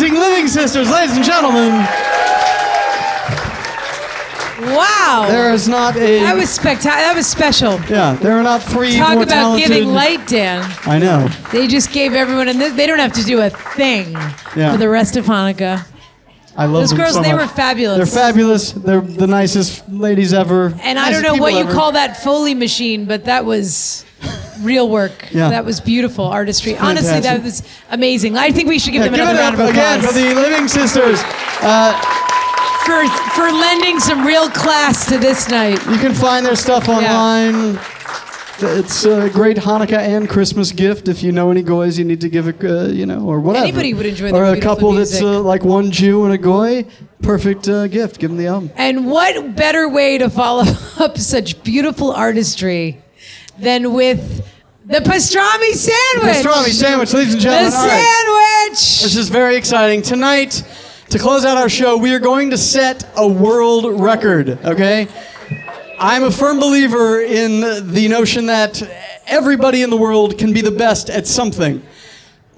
Speaker 3: Amazing Living Sisters, ladies and gentlemen.
Speaker 1: Wow.
Speaker 3: There is not a.
Speaker 1: that was spectacular. That was special.
Speaker 3: yeah, there are not three
Speaker 1: Talk about
Speaker 3: talented.
Speaker 1: giving light, Dan.
Speaker 3: I know.
Speaker 1: They just gave everyone, and they don't have to do a thing
Speaker 3: Yeah.
Speaker 1: for the rest of Hanukkah.
Speaker 3: I love
Speaker 1: Those girls,
Speaker 3: so
Speaker 1: they
Speaker 3: much.
Speaker 1: were fabulous.
Speaker 3: They're fabulous. They're the nicest ladies ever.
Speaker 1: And I don't know what you
Speaker 3: ever.
Speaker 1: call that Foley machine, but that was real work.
Speaker 3: Yeah.
Speaker 1: That was beautiful artistry. Honestly, that was amazing. I think we should give
Speaker 3: Yeah,
Speaker 1: them
Speaker 3: give
Speaker 1: another
Speaker 3: it
Speaker 1: round of
Speaker 3: again for the Living Sisters. Uh,
Speaker 1: for, for lending some real class to this night.
Speaker 3: you can find their stuff online. It's a great Hanukkah and Christmas gift. If you know any goys, you need to give it, uh, you know, or whatever.
Speaker 1: Anybody would enjoy
Speaker 3: Or a couple that's uh, like one Jew and a goy. Perfect uh, gift. Give them the album.
Speaker 1: And what better way to follow up such beautiful artistry than with the pastrami sandwich?
Speaker 3: Pastrami sandwich, ladies and
Speaker 1: The
Speaker 3: gentlemen. All right.
Speaker 1: sandwich.
Speaker 3: This is very exciting. Tonight, to close out our show, we are going to set a world record, okay? I'm a firm believer in the notion that everybody in the world can be the best at something.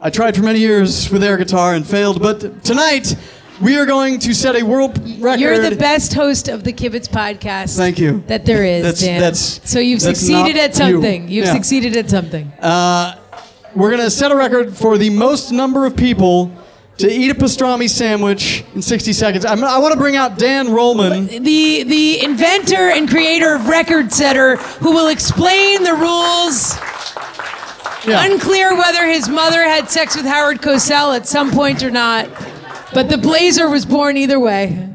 Speaker 3: I tried for many years with air guitar and failed, but tonight we are going to set a world record.
Speaker 1: You're the best host of the Kibitz podcast.
Speaker 3: Thank you.
Speaker 1: That there is,
Speaker 3: That's-
Speaker 1: Dan.
Speaker 3: that's-
Speaker 1: so you've
Speaker 3: that's
Speaker 1: succeeded at something.
Speaker 3: you.
Speaker 1: You've
Speaker 3: Yeah.
Speaker 1: succeeded at something.
Speaker 3: Uh, we're going to set a record for the most number of people to eat a pastrami sandwich in 60 seconds. I'm, I want to bring out Dan Rollman.
Speaker 1: the the inventor and creator of Record Setter, who will explain the rules.
Speaker 3: Yeah.
Speaker 1: Unclear whether his mother had sex with Howard Cosell at some point or not, but the Blazer was born either way.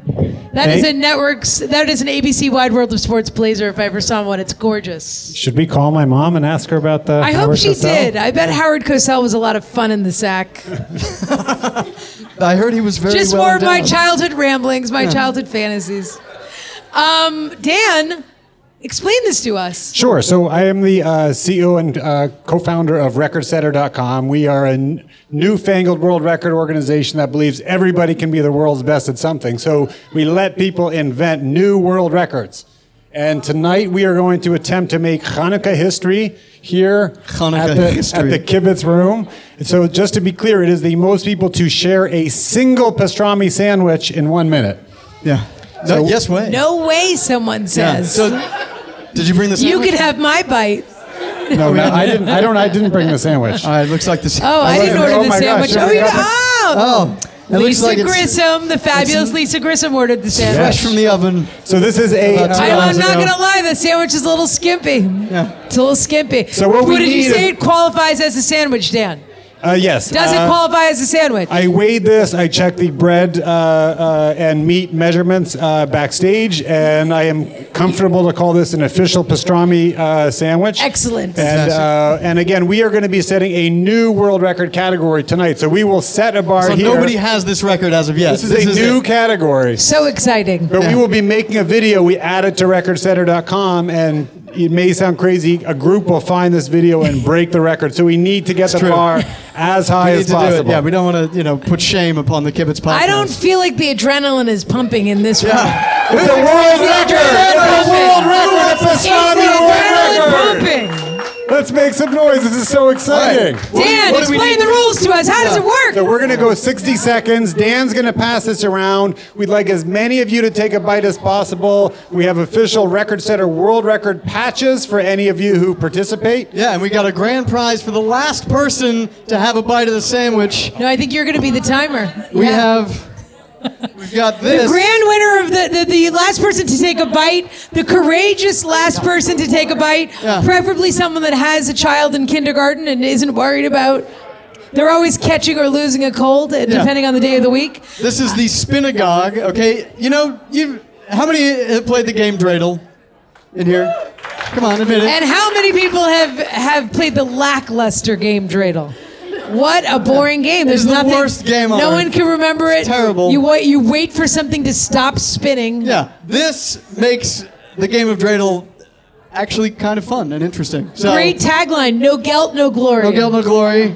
Speaker 1: That is
Speaker 9: Hey.
Speaker 1: a network's. That is an ABC Wide World of Sports Blazer. If I ever saw one, it's gorgeous.
Speaker 9: Should we call my mom and ask her about the?
Speaker 1: I hope
Speaker 9: Howard
Speaker 1: she
Speaker 9: Cosell?
Speaker 1: did. I bet Howard Cosell was a lot of fun in the sack.
Speaker 3: I heard he was very
Speaker 1: Just
Speaker 3: well
Speaker 1: more of my
Speaker 3: endowed.
Speaker 1: childhood ramblings, my childhood fantasies. Um, Dan, explain this to us.
Speaker 9: Sure. So I am the uh, CEO and uh, co-founder of RecordSetter.com. We are a n- newfangled world record organization that believes everybody can be the world's best at something. So we let people invent new world records. And tonight we are going to attempt to make Hanukkah history here
Speaker 3: Hanukkah
Speaker 9: at, the,
Speaker 3: history.
Speaker 9: at the Kibitz room. So just to be clear, it is the most people to share a single pastrami sandwich in one minute.
Speaker 3: Yeah. No, yes, way.
Speaker 1: No way, someone says.
Speaker 3: Yeah.
Speaker 1: says.
Speaker 3: So, did you bring the sandwich?
Speaker 1: you
Speaker 3: sandwich?
Speaker 1: could have my bite.
Speaker 9: No, no, I didn't. I don't. I didn't bring the sandwich.
Speaker 3: All right, looks like this.
Speaker 1: Oh, I didn't
Speaker 9: Oh
Speaker 1: order the
Speaker 9: my
Speaker 1: sandwich.
Speaker 9: gosh,
Speaker 1: oh, you,
Speaker 9: yeah.
Speaker 1: oh.
Speaker 3: Oh, it looks
Speaker 1: Lisa
Speaker 3: like it's
Speaker 1: Grissom, the fabulous Lisa Grissom, ordered the sandwich.
Speaker 3: fresh from the oven.
Speaker 9: So this is a.
Speaker 3: About two
Speaker 9: uh,
Speaker 1: I, I'm not
Speaker 3: ago.
Speaker 1: gonna lie, the sandwich is a little skimpy.
Speaker 3: Yeah.
Speaker 1: It's a little skimpy.
Speaker 9: So what we
Speaker 1: did you
Speaker 9: need
Speaker 1: say
Speaker 9: is-
Speaker 1: it qualifies as a sandwich, Dan?
Speaker 9: Uh, yes.
Speaker 1: Does it
Speaker 9: uh,
Speaker 1: qualify as a sandwich?
Speaker 9: I weighed this. I checked the bread uh, uh, and meat measurements uh, backstage, and I am comfortable to call this an official pastrami uh, sandwich.
Speaker 1: Excellent.
Speaker 9: And uh, and again, we are going to be setting a new world record category tonight. So we will set a bar
Speaker 3: So
Speaker 9: here.
Speaker 3: nobody has this record as of yet.
Speaker 9: this is a new
Speaker 3: it.
Speaker 9: category.
Speaker 1: so exciting.
Speaker 9: But we will be making a video. We add it to recordsetter.com, and it may sound crazy. A group will find this video and break the record. So we need to get the
Speaker 3: true.
Speaker 9: bar as high as
Speaker 3: to do
Speaker 9: possible.
Speaker 3: Yeah, we don't want to, you know, put shame upon the Kibitz podcast.
Speaker 1: I don't feel like the adrenaline is pumping in this room.
Speaker 9: It's a world record. It's a world record. It's a
Speaker 1: It's the
Speaker 9: pastrami world record.
Speaker 1: Pumping.
Speaker 9: Let's make some noise. This is so exciting.
Speaker 1: Dan,
Speaker 3: what do
Speaker 1: explain the rules to us. How does it work?
Speaker 9: So we're going to go 60 seconds. Dan's going to pass this around. We'd like as many of you to take a bite as possible. We have official record setter world record patches for any of you who participate.
Speaker 3: Yeah, and we got a grand prize for the last person to have a bite of the sandwich.
Speaker 1: no, I think you're going to be the timer.
Speaker 3: We
Speaker 1: Yeah.
Speaker 3: have, we've got this.
Speaker 1: The grand winner of the, the, the last person to take a bite, the courageous last person to take a bite,
Speaker 3: Yeah.
Speaker 1: preferably someone that has a child in kindergarten and isn't worried about They're always catching or losing a cold, uh, depending on the day of the week.
Speaker 3: This is the Spinagog. Okay, you know you. How many have played the game Dreidel in here? Come on, admit it.
Speaker 1: And how many people have have played the lackluster game Dreidel? What a boring game. There's
Speaker 3: the
Speaker 1: nothing.
Speaker 3: worst game
Speaker 1: No
Speaker 3: earth.
Speaker 1: one can remember it.
Speaker 3: It's terrible.
Speaker 1: You wait. You wait for something to stop spinning.
Speaker 3: yeah, this makes the game of Dreidel actually kind of fun and interesting. So,
Speaker 1: Great tagline. No guilt, no glory.
Speaker 3: No guilt, no glory.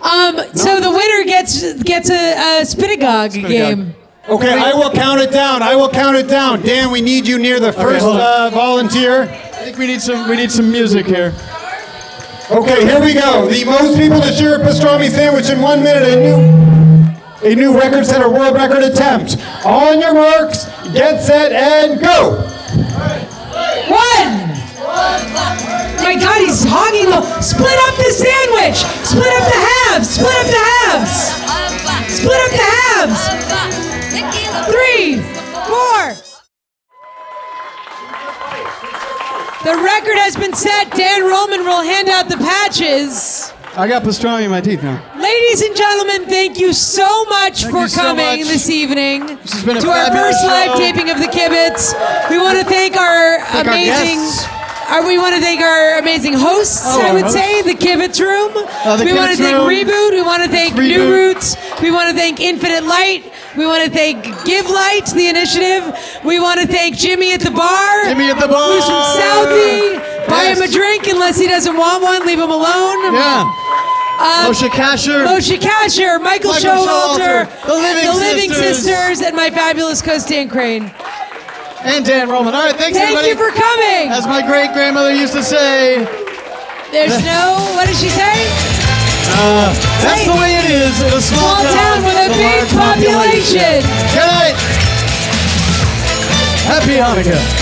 Speaker 1: Um. So the winner gets gets a, a Spinagog game.
Speaker 9: Okay, I will count it down. I will count it down. Dan, we need you near the first
Speaker 3: hold on.
Speaker 9: uh, volunteer.
Speaker 3: I think we need some. We need some music here.
Speaker 9: Okay, here we go. The most people to share a pastrami sandwich in one minute. A new, a new record setter world record attempt. On your marks, get set, and go.
Speaker 1: One. My God, he's hogging the. Split up the sandwich. Split up the halves. Split up the halves. Split up the halves. Three, The record has been set. Dan Roman will hand out the patches.
Speaker 3: I got pastrami in my teeth now.
Speaker 1: Ladies and gentlemen, thank you so much
Speaker 3: Thank
Speaker 1: for
Speaker 3: you so
Speaker 1: coming
Speaker 3: much.
Speaker 1: this evening
Speaker 3: has been a
Speaker 1: to our first live taping of the Kibitz. We want to thank our
Speaker 3: Thank
Speaker 1: amazing. Our, we want to thank our amazing hosts,
Speaker 3: Oh,
Speaker 1: I would say, the Kibitz Room.
Speaker 3: Uh, the
Speaker 1: we want to thank
Speaker 3: Room.
Speaker 1: Reboot. We want to thank
Speaker 3: Reboot.
Speaker 1: New Roots. We want to thank Infinite Light. We want to thank Give Light, the initiative. We want to thank Jimmy at the bar.
Speaker 3: Jimmy at the bar.
Speaker 1: Who's from Southie. Buy him a drink unless he doesn't want one. Leave him alone.
Speaker 3: Yeah.
Speaker 1: Um,
Speaker 3: Moshe Kasher.
Speaker 1: Moshe Kasher, Michael,
Speaker 3: Michael
Speaker 1: Showalter,
Speaker 3: Showalter, the Living the
Speaker 1: Living
Speaker 3: Sisters.
Speaker 1: Sisters, and my fabulous co Stan Crane.
Speaker 3: And Dan Roman. All right, thanks
Speaker 1: Thank
Speaker 3: everybody.
Speaker 1: you for coming.
Speaker 3: As my great grandmother used to say,
Speaker 1: There's no, what did she say?
Speaker 3: Uh, that's the way it is in a small,
Speaker 1: Small town with a big
Speaker 3: large
Speaker 1: population.
Speaker 3: Good night. Happy Hanukkah.